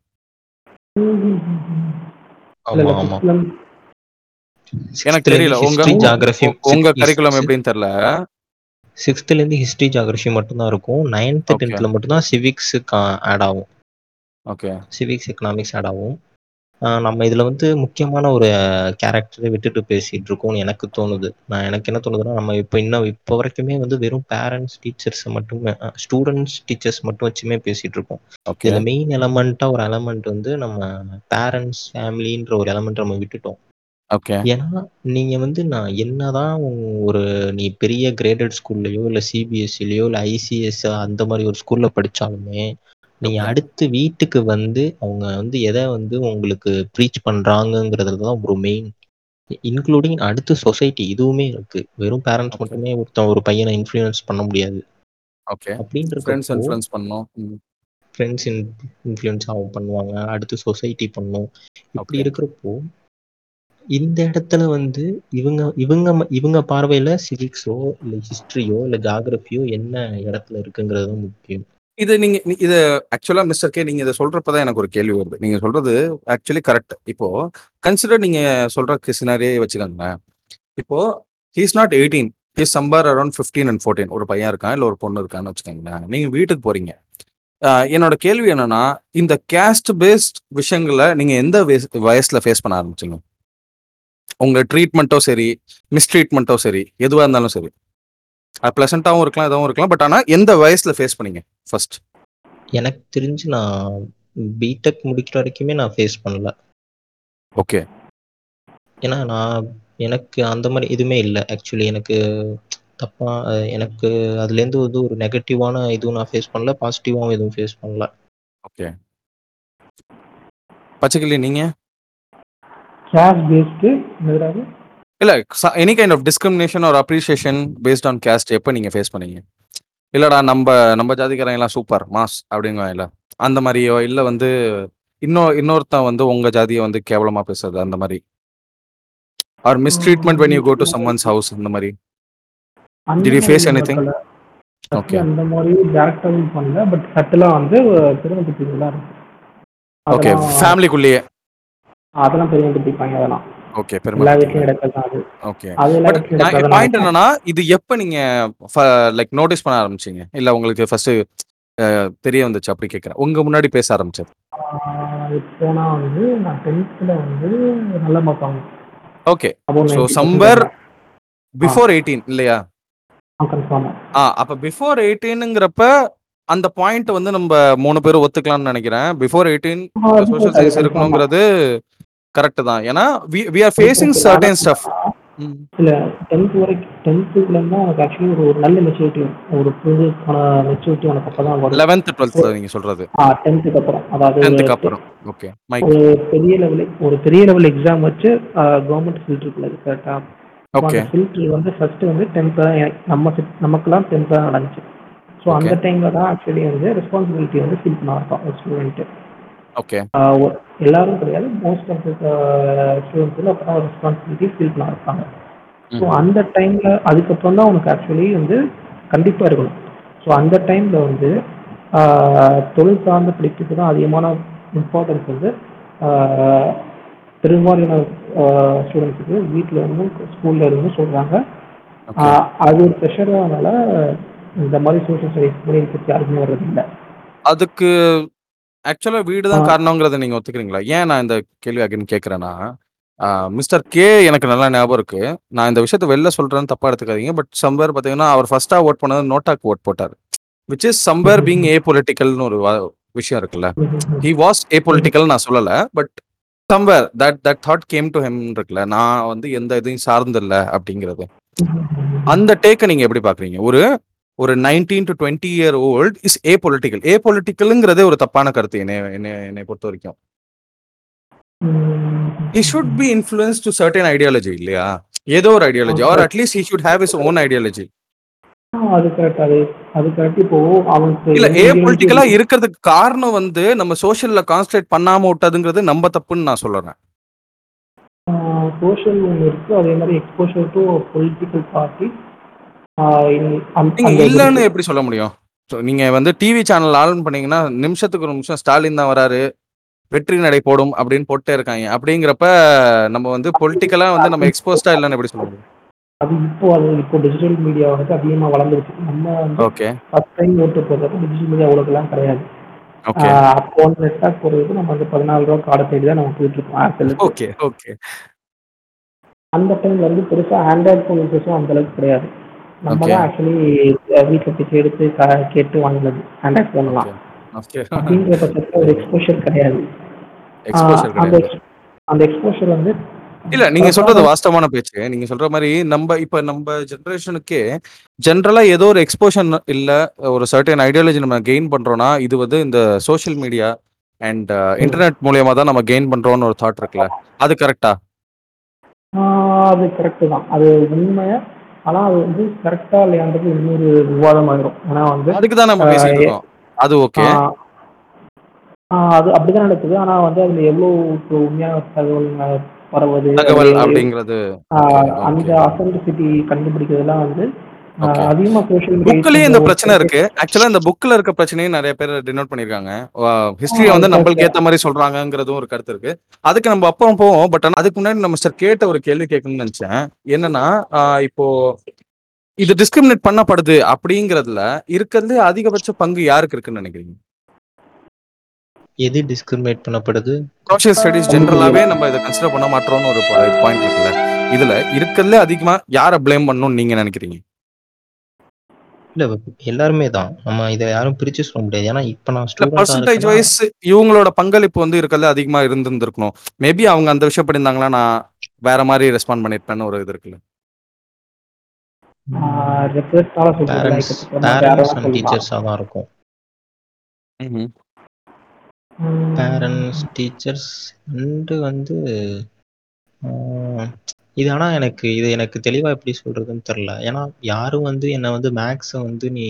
எனக்கு தெரியல. உங்க உங்க கரிக்குலம் எப்படின்னு தெரியல. சிக்ஸ்த்ல இருந்து ஹிஸ்டரி ஜாகிரபி மட்டும் தான் இருக்கும் நைன்த் Okay. டென்த்ல மட்டும் தான் சிவிக்ஸ் ஆட் ஆகும் ஓகே சிவிக்ஸ் எக்கனாமிக்ஸ் ஆட் ஆகும் நம்ம இதுல வந்து முக்கியமான ஒரு கேரக்டர விட்டுட்டு பேசிட்டு இருக்கோம்னு எனக்கு தோணுது. நான் எனக்கு என்ன தோணுதுன்னா, நம்ம இப்ப இன்னும் இப்ப வரைக்குமே வந்து வெறும் பேரண்ட்ஸ், டீச்சர்ஸ் மட்டுமே ஸ்டூடண்ட்ஸ், டீச்சர்ஸ் மட்டும் வச்சுமே பேசிட்டு இருக்கோம். இதுல மெயின் எலமெண்ட்டா ஒரு எலமெண்ட் வந்து நம்ம பேரண்ட்ஸ், ஃபேமிலின்ற ஒரு எலமெண்ட்ட நம்ம விட்டுட்டோம். ஓகே. ஏன்னா, நீங்க வந்து நான் என்னதான் ஒரு நீ பெரிய கிரேடட் ஸ்கூல்லயோ, இல்ல சிபிஎஸ்இலயோ, இல்ல ஐசிஎஸ் அந்த மாரி ஒரு ஸ்கூல்ல படிச்சாலுமே, நீங்க ஓகே. அடுத்து வீட்டுக்கு வந்து அவங்க வந்து எத வந்து உங்களுக்கு ப்ரீச் பண்றாங்கங்கிறதுல தான் ஒரு மெயின் இன்க்ளூடிங் அடுத்து சொசைட்டி இதுவுமே இருக்கு. வெறும் பேரண்ட்ஸ் ஓகே. மட்டுமே ஒருத்தன் ஒரு பையன இன்ஃப்ளூயன்ஸ் பண்ண முடியாது. ஓகே. ஃபிரெண்ட்ஸ் அப்படின்றக்கப்போ இன்ஃப்ளூயன்ஸ் பண்ணணும். ம். ஃப்ரெண்ட்ஸ் இன் இன்ஃப்ளூயன்ஸ் அவங்க பண்ணுவாங்க. அடுத்து சொசைட்டி பண்ணும். இப்படி ஓகே. இருக்கிறப்போ, இந்த இடத்துல வந்து இவங்க இவங்க ம இவங்க பார்வையில சிவிக்ஸோ, இல்ல ஹிஸ்டரியோ, இல்ல ஜாகிரபியோ என்ன இடத்துல இருக்குங்கிறது தான் முக்கியம். இது நீங்க இது ஆக்சுவலா மிஸ்டர் கே நீங்க இதை சொல்றப்பதான் எனக்கு ஒரு கேள்வி வருது. நீங்க சொல்றது ஆக்சுவலி கரெக்ட். இப்போ கன்சிடர் நீங்க சொல்ற சினாரியோவே வச்சுக்கோங்களேன். இப்போ he's is not 18 he is somewhere around 15 and 14 ஒரு பையன் இருக்கான், இல்ல ஒரு பொண்ணு இருக்கான்னு வச்சுக்கோங்களேன். நீங்க வீட்டுக்கு போறீங்க. என்னோட கேள்வி என்னன்னா, இந்த கேஸ்ட் பேஸ்ட் விஷயங்களை நீங்க எந்த வயசுல ஃபேஸ் பண்ண ஆரம்பிச்சீங்க? உங்க ட்ரீட்மெண்ட்டோ சரி, மிஸ்ட்ரீட்மெண்ட்டோ சரி, எதுவா இருந்தாலும் சரி. அது பிளசன்ட்டாவும் இருக்கலாம், எதுவும் இருக்கலாம். பட் ஆனா எந்த வயசுல ஃபேஸ் பண்ணீங்க ஃபர்ஸ்ட்? எனக்கு தெரிஞ்சு நான் பிடெக் முடிக்கிற வரைக்குமே நான் ஃபேஸ் பண்ணல. ஓகே. ஏன்னா நான் எனக்கு அந்த மாரி எதுவுமே இல்ல. ஆக்சுவலி எனக்கு தப்பா எனக்கு அதுலேருந்து வந்து ஒரு நெகட்டிவான இதுவும் நான் ஃபேஸ் பண்ணல. பாசிட்டிவாவும் எதுவும் ஃபேஸ் பண்ணல. ஓகே. பச்சைக்கிளி நீங்க? கேஸ்ட் பேஸ்டு என்னதுடாது? இல்ல any kind of discrimination or appreciation based on caste எப்ப நீங்க ஃபேஸ் பண்ணீங்க? இல்லடா நம்ப நம்ப ஜாதிக்காரங்க எல்லாம் சூப்பர் மாஸ் அப்படிங்குவாங்கல்ல. அந்த மாரியோ இல்ல வந்து இன்னொ இன்னொருத்தன் வந்து உங்க ஜாதிய வந்து கேவலமா பேசுறது அந்த மாரி. Or mistreatment when you go to someone's house. அந்த did you face anything? Okay. அந்த மாரி டைரக்டாவும் பண்ணல. பட் சட்டிலா வந்து பெருமை இருக்கு. ஓகே. ஃபேமிலிக்குள்ளேயே. அதெல்லாம் பெருமை படுத்திப்பாங்க அதெல்லாம். ஓகே. பாயிண்ட். என்னன்னா, இது எப்ப நீங்க லைக் நோட்டீஸ் பண்ண ஆரம்பிச்சீங்க? இல்ல உங்களுக்கு ஃபர்ஸ்ட் தெரிய வந்துச்சு அப்படி கேட்கிறேன். உங்க முன்னாடி பேச ஆரம்பிச்சது. இப்போனா வந்து நான் 10த்ல வந்து நல்ல mark. Okay. Above so 90% somewhere வாங்கினேன். ஆ. பிஃபோர் 18 இல்லையா? ஆ அப்ப பிஃபோர் 18ங்கிறப்ப அந்த பாயிண்ட் வந்து நம்ப 3 பேரும் ஒத்துக்கலாம்னு நெனைக்கிறேன். பிஃபோர் 18 ஆ இந்த அது சோஷியல் சயின்ஸ் கன்ஃபார்மா. கரெக்ட் தான். ஏன்னா வி ஆர் அது கரெக்ட். என்ன சர்டைன் ஸ்டஃப். இல்ல 10த் வரைக்கும் 10த்ல தான் உனக்கு ஆக்சுவலி ஒரு ஒரு நல்ல மெச்சூரிட்டி. ஒரு புரிதலுக்கான மெச்சூரிட்டி உனக்கு அப்பதான் வரும். 11த், ஒரு 12த்ல நீங்க சொல்றது. ஆ 10த்துக்கு அப்புறம். அதாவது ஒரு 10த்துக்கு டெ அப்புறம். ஓகே. மைக். ஒரு பெரிய லெவல் ஒரு பெரிய லெவல் எக்ஸாம் வச்சு அ கவர்ன்மெண்ட் ஃபில்டருக்குள்ள இது கரெக்ட்டா? So okay. ஃபில்டர் வந்து ஃபர்ஸ்ட் வந்து 10த் தான் எனக்கு நம்ம செட் நமக்கெல்லாம் 10த் தான் நடந்துச்சு. ஸோ. அந்த டைம்ல தான் ஆக்சுவலி வந்து ரெஸ்பான்சிபிலிட்டி வந்து ஃபீல் பண்ண ஆரம்பிப்பான் ஒரு ஸ்டூடெண்ட். ஓகே. எல்லாரும் கிடையாது. மோஸ்ட் ஆஃப் ஸ்டூடெண்ட்ஸ் வந்து அப்பதான் ஒரு ரெஸ்பான்சிபிலிட்டி ஃபீல் பண்ண ஆரம்பிப்பாங்க. ஸோ. அந்த டைம்ல அதுக்கப்புறம் தான் உனக்கு ஆக்சுவலி வந்து கண்டிப்பா இருக்கணும். ஸோ அந்த டைம்ல வந்து தொழில் சார்ந்த படிப்புக்கு தான் அதிகமான இம்பார்ட்டன்ஸ் வந்து பெரும்பாலான ஸ்டூடண்ட்ஸுக்கு வீட்ல இருந்தும், ஸ்கூல்ல இருந்தும் ஓகே. அது ஒரு ப்ரெஷர்னால இந்த மாரி சோசியல் ஸ்டடீஸ் இன்ட்ரெஸ்ட் யாருக்குமே வர்றதில்ல. அதுக்கு ஆக்சுவலா வீடு ஆ. தான் காரணம்ங்கிறத நீங்க ஒத்துக்கிறீங்களா? ஏன் நான் இந்த கேள்வி அகைன் கேட்கிறேன்னா, மிஸ்டர் கே எனக்கு நல்லா ஞாபகம் இருக்கு. நான் இந்த விஷயத்த வெளில சொல்றேன்னு தப்பா எடுத்துக்காதீங்க. பட் சம்வேர் பார்த்தீங்கன்னா, அவர் ஃபர்ஸ்ட்டா வோட் பண்ணது நோட்டாக்கு வோட் போட்டாரு. விச் இஸ் சம்வேர் பீயிங் ஏபொலிட்டிக்கல்னு ஒரு வ விஷயம் இருக்குல்ல. ஹி வாஸ் ஏபொலிட்டிக்கல் நான் சொல்லல. But somewhere that that thought came to him இருக்குல்ல. நான் வந்து எந்த இதையும் சார்ந்து இல்ல அப்படிங்கிறது. அந்த டேக்க நீங்க எப்படி பார்க்குறீங்க? ஒரு ஒரு 19 to 20 year old is apolitical. ஏபொலிட்டிக்கல்ங்கிறதே ஒரு தப்பான கருத்து என்னைய என்னைய என்னைய பொறுத்தவரைக்கும். He should. Be influenced to certain ideology இல்லையா? ஏதோ ஒரு ideology or. At least he should have his own ideology. அது கரெக்ட். அது அது கரெக்ட். இப்போ அவனுக்கு இல்ல எந்த ஐடியாலஜி ஏபொலிட்டிக்கலா இருக்கு இருக்கிறதுக்கு காரணம் வந்து நம்ம சோசியல்ல கான்சன்ட்ரேட் பண்ணாம விட்டதுங்கிறது நம்ம தப்புன்னு நான் சொல்றேன். சோஷியல் ஒண்ணு இருக்கு. அதே மாரி எக்ஸ்போஷர் டூ பொலிட்டிக்கல் பார்ட்டி இல்லன்னு. எப்படி சொல்ல முடியும்? ஸோ நீங்க வந்து டிவி சேனல் ஆன் பண்ணீங்கன்னா, நிமிஷத்துக்கு ஒரு நிமிஷம் ஸ்டாலின் தான் வராரு. வெற்றி நடை போடும் அப்படின்னு போட்டே இருக்காய்ங்க. அப்படிங்கிறப்ப நம்ம வந்து பொலிட்டிக்கலா வந்து நம்ம எக்ஸ்போஸ்டா இல்லன்னு எப்படி சொல்ல முடியும்? அது இப்போ அது இப்போ டிஜிட்டல் மீடியா வந்துட்டு அதிகமா வளர்ந்துருச்சு. நம்ம வந்து ஓகே. ஃபர்ஸ்ட் டைம் ஓட்டு போடுறப்ப டிஜிட்டல் மீடியா அவ்வளோக்கெல்லாம் கிடையாது. ஓகே அப்போ வந்து நெட்ஒர்க் போடுறது நம்ம வந்து பதினாலு ரூபா கார்டை தேடி தான் நம்ம போயிட்டு ஓகே ஓகே அந்த டைம்ல வந்து பெருசா ஆண்ட்ராய்ட் ஃபோன் யூசர்ஸும் அந்த அளவுக்கு கிடையாது நம்ம Okay. தான் ஆக்சுவலி வீட்டில் பிச்சை எடுத்து க- கேட்டு வாங்கினது ஆண்ட்ராய்ட் ஃபோன்லாம் ஓகே அப்படிங்கிற பட்சத்தில் ஒரு எக்ஸ்போஷர் கிடையாது. எக்ஸ்போஷர் அந்த கிடையாது. ex- அந்த எக்ஸ்போஷர் வந்து இல்ல நீங்க சொல்றது வாஸ்தவமான பேச்சு. நீங்க சொல்ற மாதிரி நம்ம இப்ப நம்ம ஜெனரேஷனுக்கே ஜென்ரலா ஏதோ ஒரு எக்ஸ்போஷன் இல்ல ஒரு சர்டன் ஐடியாலஜி நம்ம கெயின் பண்றோம்னா இது வந்து இந்த சோஷியல் மீடியா அண்ட் இன்டர்நெட் மூலியமா தான் நம்ம கெயின் பண்றோம்னு ஒரு தாட் இருக்குல்ல. அது கரெக்டா ஆஹ் அது கரெக்டு தான். அது உண்மை ஆனால் அது வந்து கரெக்டா இல்லையான்றது இன்னொரு விவாதம் ஆயிரும் ஏன்னா வந்து அதுக்கு தான் நம்ம ஆஹ் பேசிட்டு ஏ- இருக்கோம் அது ஓகே அது அப்படிதான் நடக்குது ஆனா வந்து அதுல எவ்வளவு உண்மையான தகவல் பரவுது தகவல் அப்படிங்கிறது அந்த. அசென்டிசிட்டி கண்டுபிடிக்கிறதுலாம் வந்து. அதிகமா சோஷியல் புக்லயே இந்த பிரச்சனை இருக்கு. ஆக்சுவலா இந்த புக்ல இருக்க பிரச்சனையும் நிறைய பேர் டினோட் பண்ணிருக்காங்க. ஹிஸ்டரியை வந்து நம்மளுக்கு ஏத்த மாதிரி சொல்றாங்கங்கிறதும் ஒரு கருத்து இருக்கு. அதுக்கு நம்ம அப்புறம் போவோம். பட் அதுக்கு முன்னாடி நம்ம சார் கேட்ட ஒரு கேள்வி கேட்கணும்னு நினைச்சேன். என்னன்னா ஆஹ் இப்போ இது டிஸ்கிரிமினேட் பண்ணப்படுது அப்படிங்கறதுல இருக்கிறதுல அதிகபட்ச பங்கு யாருக்கு இருக்குன்னு நினைக்கிறீங்க? எது டிஸ்கிரிமினேட் பண்ணப்படுது? சோஷியல் ஸ்டடிஸ் ஜென்ரலாவே நம்ம இதை கன்சிடர் பண்ண மாட்டோம்னு ஒரு பாயிண்ட் இருக்குல்ல. இதுல இருக்கிறதுல அதிகமா யாரை ப்ளேம் பண்ணணும்னு நீங்க நினைக்கிறீங்க? இல்ல எல்லாருமே தான். நம்ம இதை யாரும் பிரிச்சு சொல்ல முடியாது. ஏன்னா இப்ப நான் பர்சன்டேஜ் வைஸ் இவங்களோட பங்களிப்பு வந்து இருக்கிறதுல அதிகமா இருந்திருந்திருக்கணும். மேபி அவங்க அந்த விஷயம் பண்ணியிருந்தாங்களா நான் வேற மாதிரி ரெஸ்பாண்ட் பண்ணிருப்பேன்னு ஒரு இது இருக்குல்ல. தான் இருக்கும். பேரண்ட்ஸ் டீச்சர்ஸ் அண்டு வந்து ஆஹ், இது ஆனா எனக்கு இது எனக்கு தெளிவா எப்படி சொல்றதுன்னு தெரியல. ஏன்னா யாரும் வந்து என்னை வந்து மேக்ஸை வந்து நீ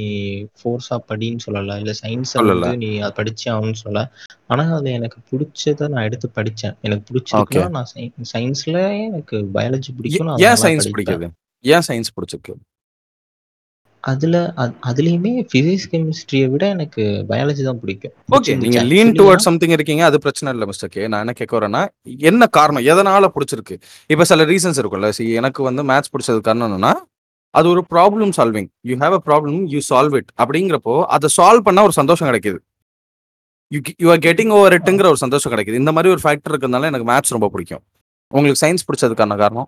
ஃபோர்ஸா படின்னு சொல்லல. இல்ல சயின்ஸை சொல்லல. வந்து நீ அதை படிச்சே ஆகணும்னு சொல்லல. ஆனா அது எனக்கு பிடிச்சதை நான் எடுத்து படிச்சேன். எனக்கு பிடிச்சிருக்குன்னா நான் சயின்ஸ்ல எனக்கு பயாலஜி பிடிக்கும் நான் ஏன் அதனால சயின்ஸ் படிப்பேன். பிடிக்குது? ஏன் சயின்ஸ் பிடிச்சிருக்கு? அதுல அது- அதுலயுமே பிசிக்ஸ் கெமிஸ்ட்ரியை விட எனக்கு பயாலஜி தான் பிடிக்கும். ஓகே பிடிச்சிருந்துச்சு. நீங்க லீன் டுவர்ட் சம்திங் இருக்கீங்க அது பிரச்சனை இல்லை மிஸ்டர் கே நான் என்ன கேட்க வரேன்னா என்ன காரணம் எதனால பிடிச்சிருக்கு? இப்ப சில ரீசன்ஸ் இருக்கும்ல see எனக்கு வந்து மேத்ஸ் பிடிச்சது காரணம் என்னன்னா அது ஒரு problem solving you have a problem you solve it அப்படிங்கிறப்போ அதை சால்வ் பண்ணா ஒரு சந்தோஷம் கிடைக்குது. You you are getting over இட்டுங்கிற ஒரு சந்தோஷம் கிடைக்குது. இந்த மாதிரி ஒரு ஃபேக்டர் இருக்கிறதுனால எனக்கு மேத்ஸ் ரொம்ப பிடிக்கும். உங்களுக்கு சயின்ஸ் பிடிச்சதுக்கான காரணம்?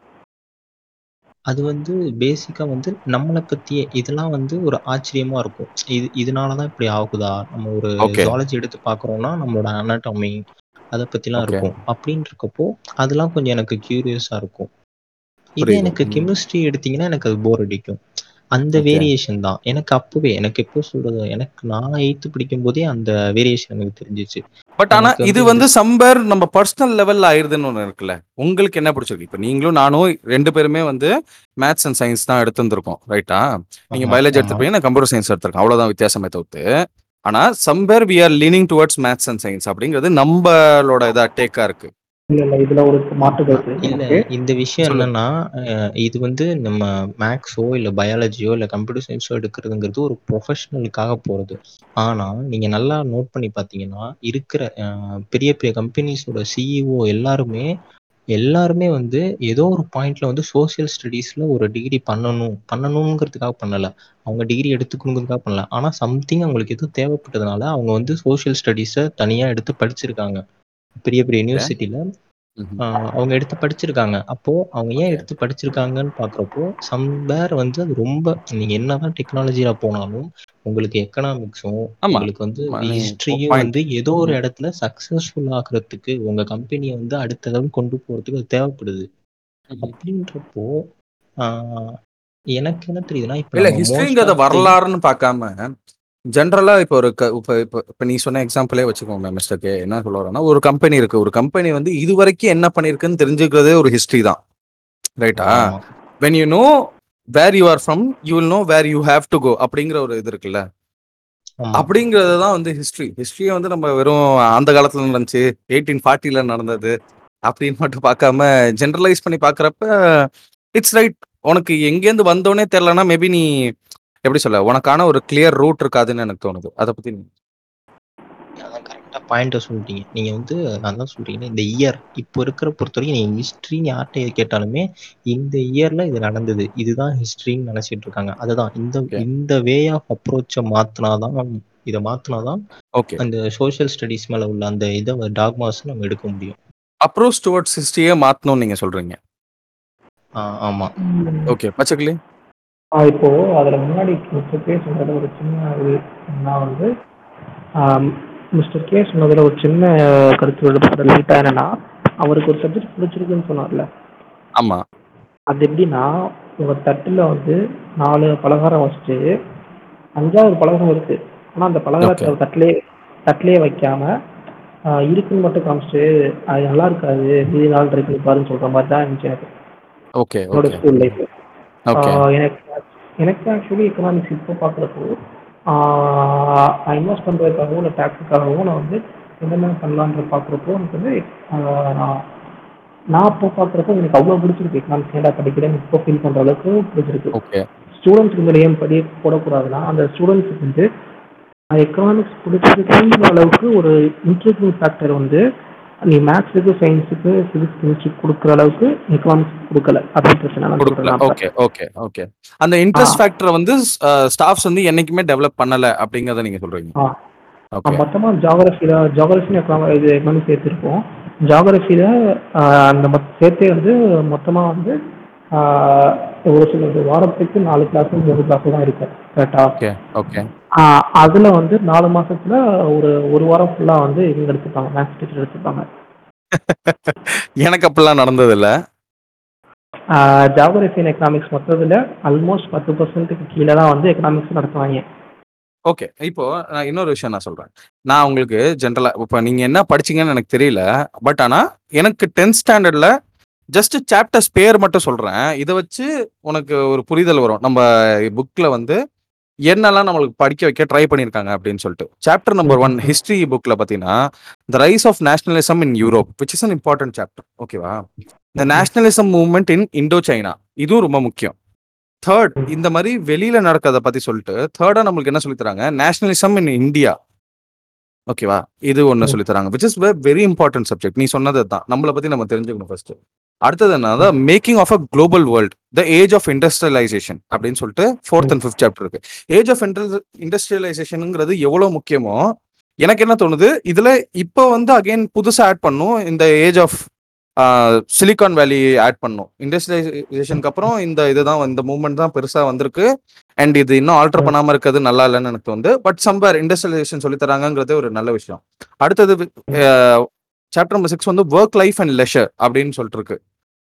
அது வந்து பேசிக்கா வந்து நம்மளை பத்தியே இதெல்லாம் வந்து ஒரு ஆச்சரியமா இருக்கும் இது இதனாலதான் இப்படி ஆகுதா நம்ம ஒரு. ஜுவாலஜி எடுத்து பாக்குறோம்னா நம்மளோட அனாட்டமி அதை பத்திலாம் Okay. இருக்கும் அப்படின்னு இருக்கப்போ அதெல்லாம் கொஞ்சம் எனக்கு கியூரியஸா இருக்கும் இதே புரியுது. எனக்கு ம். கெமிஸ்ட்ரி எடுத்தீங்கன்னா எனக்கு அது போர் அடிக்கும் அந்த. வேரியேஷன் தான். எனக்கு அப்பவே எனக்கு எப்போ சொல்றது? எனக்கு நான் எயித்து படிக்கும் போதே அந்த வேரியேஷன் எனக்கு தெரிஞ்சிச்சு. பட் ஆனா எனக்கு இது வந்து வந்து சம்பர் நம்ம பர்சனல் லெவல்ல ஆயிருதுன்னு ஒன்று இருக்குல்ல. உங்களுக்கு என்ன பிடிச்சிருக்கு? இப்போ நீங்களும் நானும் ரெண்டு பேருமே வந்து மேத்ஸ் அண்ட் சயின்ஸ் தான் எடுத்திருந்திருக்கோம் ரைட்டா நீங்க ஆமா, பயாலஜி ஆமா. எடுத்துப்பீங்க நான் கம்ப்யூட்டர் சயின்ஸ் எடுத்திருக்கேன். அவ்வளவுதான் வித்தியாசமே தவிர்த்து. ஆனா chamber we are leaning towards maths and science அப்படிங்கிறது நம்மளோட இதா டேக்கா இருக்கு. இல்ல இல்ல இதுல ஒரு மாற்று கருத்து இல்ல எனக்கு. இந்த விஷயம். என்னன்னா அஹ் இது வந்து நம்ம மேக்ஸோ இல்ல பயாலஜியோ இல்ல கம்ப்யூட்டர் சயின்ஸோ எடுக்கிறதுங்கிறது ஒரு ப்ரொஃபஷனலுக்காக போறது ஆனா நீங்க நல்லா நோட் பண்ணி பாத்தீங்கன்னா இருக்கிற அஹ், பெரிய பெரிய கம்பெனிஸோட சிஇஓ எல்லாருமே எல்லாருமே வந்து ஏதோ ஒரு பாயிண்ட்ல வந்து சோஷியல் ஸ்டடீஸ்ல ஒரு டிகிரி பண்ணணும் பண்ணணுங்கிறதுக்காக பண்ணல அவங்க டிகிரி எடுத்துக்கணுங்கிறதுக்காக பண்ணல ஆனா சம்திங் அவங்களுக்கு எதுவும் தேவைப்பட்டதுனால அவங்க வந்து சோஷியல் ஸ்டடீஸை தனியா எடுத்து படிச்சிருக்காங்க பெரிய பெரிய யூனிவர்சிட்டியில அவங்க எடுத்து படிச்சிருக்காங்க அப்போ அவங்க ஏன். எடுத்து படிச்சிருக்காங்கன்னு பாக்குறப்போ சம்வேர் வந்து அது ரொம்ப நீங்க என்னதான் டெக்னாலஜியா போனாலும் உங்களுக்கு எக்கனாமிக்ஸும். உங்களுக்கு வந்து ஹிஸ்டரியும். வந்து ஏதோ ஒரு. இடத்துல சக்சஸ்ஃபுல் ஆகுறதுக்கு உங்க கம்பெனியை வந்து அடுத்த லெவல் கொண்டு போறதுக்கு அது தேவைப்படுது அப்படின்றப்போ ஆஹ் எனக்கு என்ன தெரியுதுன்னா இப்ப இல்ல ஹிஸ்டரிங்கிறத வரலாறுன்னு பார்க்காம ஜென்ரலா இப்போ ஒரு க- இப்போ இப்போ இப்போ நீ சொன்ன எக்ஸாம்பிளே வச்சுக்கோங்க மிஸ்டர் கே என்ன சொல்ல வரேன்னா ஒரு கம்பெனி இருக்கு. ஒரு கம்பெனி வந்து இது வரைக்கும் என்ன பண்ணிருக்குன்னு தெரிஞ்சுக்கிறதே ஒரு ஹிஸ்டரி தான். ரைட்டா. When you know where you are from you will know where you have to go அப்படிங்கிற ஒரு இது இருக்குல்ல. அப்படிங்கிறது தான் வந்து ஹிஸ்டரி ஹிஸ்டரியை வந்து நம்ம வெறும் அந்த காலத்துல நடந்துச்சு எயிட்டீன் ஃபார்ட்டில நடந்தது அப்படின்னு மட்டும் பார்க்காம ஜென்ரலைஸ் பண்ணி பார்க்கறப்ப இட்ஸ் ரைட் உனக்கு எங்கேருந்து வந்தோனே தெரிலனா மேபி நீ எப்படி சொல்ல உனக்கான ஒரு கிளியர் ரூட் இருக்காதுன்னு எனக்கு தோணுது. அதை பத்தி அதான் கரெக்டாக பாயிண்ட்டை சொல்லிட்டீங்க. நீங்கள் வந்து நான் தான் இந்த இயர் இப்போ இருக்கிற பொறுத்த வரைக்கும் நீங்கள் ஹிஸ்ட்ரின்னு யார்கிட்ட கேட்டாலுமே இந்த இயரில் இது நடந்தது. இதுதான் ஹிஸ்ட்ரின்னு நினச்சிட்டு இருக்காங்க. அதுதான். இந்த Okay. இந்த வே ஆஃப் அப்ரோச்சை மாற்றினாதான் இதை மாத்தினாதான் ஓகே அந்த சோஷியல் ஸ்டடீஸ் மேல உள்ள அந்த இதை டாக்மாஸ் நம்ம எடுக்க முடியும். அப்ரோச் டுவர்ட்ஸ் ஹிஸ்டரியே மாத்தணும்னு நீங்க சொல்றீங்க? ஆ, ஆமா. ஓகே பச்சைக்கிளி? ஆ, இப்போ அதில் முன்னாடி மிஸ்டர் கே சொன்னதில் ஒரு சின்ன இது நான் வந்து மிஸ்டர் கே சொன்னதில் ஒரு சின்ன கருத்து லேட்டாக என்னன்னா அவருக்கு ஒரு சப்ஜெக்ட் பிடிச்சிருக்குன்னு சொன்னார்ல. ஆமா. அது எப்படின்னா உங்கள் தட்டில் வந்து நாலு பலகாரம் வச்சுட்டு அஞ்சாவது பலகாரம் இருக்கு. ஆனால் அந்த பலகாரத்தை தட்டிலே தட்டிலே வைக்காம இருக்குன்னு மட்டும் காமிச்சிட்டு அது நல்லா இருக்காது இது நாள் இருக்கு பாருன்னு சொல்ற மாதிரி தான் இருந்துச்சு எனக்கு. ஓகே என்னோட ஓகே ஸ்கூல் லைஃப் எனக்கு எனக்கு ஆக்சுவலி எக்கனாமிக்ஸ் இப்போ பார்க்குறப்போ இன்வெஸ்ட் பண்ணுறதுக்காகவும் இல்லை டேக்ஸுக்காகவும் நான் வந்து என்னென்ன பண்ணலான்ற பார்க்குறப்போ எனக்கு வந்து ஆஹ் நான் நான் இப்போ பார்க்குறப்போ எனக்கு அவ்வளோ பிடிச்சிருக்கு. எக்கனாமிக்ஸ் ஏன்டா படிக்கிறேன் இப்போ ஃபீல் பண்ணுற அளவுக்கு பிடிச்சிருக்கு. ஸ்டூடெண்ட்ஸ்க்கு வந்து ஏன் படி போடக்கூடாதுன்னா அந்த ஸ்டூடெண்ட்ஸுக்கு வந்து எக்கனாமிக்ஸ் பிடிச்சிருக்குன்ற அளவுக்கு ஒரு இன்ட்ரெஸ்டிங் ஃபேக்டர் வந்து நீ மேக்ஸுக்கு சயின்ஸுக்கு ஃபிசிக்ஸ் கெமிஸ்ட்ரி கொடுக்குற அளவுக்கு எக்கனாமிக்ஸ் கொடுக்கல. அப்படின்னு பிரச்சனை கொடுக்கல. Okay okay okay. அந்த இன்ட்ரெஸ்ட் ஃபேக்டரை வந்து ஸ்டாஃப்ஸ் வந்து என்னைக்குமே டெவலப் பண்ணல அப்படிங்கறத நீங்க சொல்றீங்க. ஜாகிரஃபியில் ஜாகிரஃபின்னு எக்கனாமி இது எக்கனாமிக் சேர்த்துருக்கோம் ஜாகிரஃபியில் அந்த சேர்த்தே வந்து மொத்தமாக வந்து ஒரு சொல்றது வாரத்துக்கு நாலு கிளாஸ் மூணு கிளாஸ் தான் இருக்கும் கரெக்டா ஓகே ஓகே அதில் வந்து நாலு மாசத்துல ஒரு ஒரு வாரம் ஃபுல்லாக வந்து இவங்க எடுத்துப்பாங்க மேக்ஸ் டீச்சர் எடுத்துப்பாங்க. எனக்கு அப்படிலாம் நடந்தது இல்ல ஜாகிரஃபி அண்ட் எக்கனாமிக்ஸ் மொத்தத்தில் ஆல்மோஸ்ட் பத்து பர்சன்ட்டுக்கு கீழே தான் வந்து எக்கனாமிக்ஸ் நடத்துவாங்க. ஓகே இப்போ நான் இன்னொரு விஷயம் நான் சொல்றேன். நான் உங்களுக்கு ஜென்ரலா இப்போ நீங்க என்ன படிச்சீங்கன்னு எனக்கு தெரியல பட் ஆனா எனக்கு டென்த் ஸ்டாண்டர்ட்ல ஜஸ்ட் சாப்டர்ஸ் பேர் மட்டும் சொல்றேன். இதை வச்சு உனக்கு ஒரு புரிதல் வரும். நம்ம புக்ல வந்து என்னெல்லாம் நம்மளுக்கு படிக்க வைக்க ட்ரை பண்ணியிருக்காங்க அப்படின்னு சொல்லிட்டு. சாப்டர் நம்பர் ஒன் ஹிஸ்டரி புக்ல பாத்தீங்கன்னா the rise of nationalism in Europe which is an important chapter ஓகேவா இந்த nationalism movement in Indo China இதுவும் ரொம்ப முக்கியம். தேர்ட் இந்த மாதிரி வெளியில நடக்கிறத பத்தி சொல்லிட்டு தேர்டா நம்மளுக்கு என்ன சொல்லி தராங்க? நேஷனலிசம் இன் இந்தியா ஓகேவா இது ஒன்னு ம். சொல்லி தராங்க which is very important subject நீ சொன்னது தான் நம்மளை பத்தி நம்ம தெரிஞ்சுக்கணும் ஃபர்ஸ்ட் அடுத்தது என்ன making of a global world the age of industrialisation அப்படின்னு சொல்லிட்டு ஃபோர்த் அண்ட் ஃபிஃப்த் சாப்டர் இருக்கு. ஏஜ் ஆஃப் இண்டஸ்ட்ரியலைசேஷனுங்கிறது எவ்வளவு முக்கியமோ எனக்கு என்ன தோணுது? இதுல இப்போ வந்து அகைன் புதுசா ஆட் பண்ணும் இந்த age of Silicon Valley add பண்ணும். இண்டஸ்ட்ரியலைசேஷனுக்கு அப்புறம் இந்த இதுதான் இந்த மூவ்மெண்ட் தான் பெருசா வந்திருக்கு. அண்ட் இது இன்னும் ஆல்டர் பண்ணாம இருக்கிறது நல்லா இல்லைன்னு எனக்கு வந்து பட் சம்வேர் இண்டஸ்ட்ரியலைசேஷன் சொல்லி தராங்கங்கிறது ஒரு நல்ல விஷயம். அடுத்தது சாப்டர் நம்பர் சிக்ஸ் வந்து ஒர்க் லைஃப் அண்ட் லெஷர் அப்படின்னு சொல்லிட்டு இருக்கு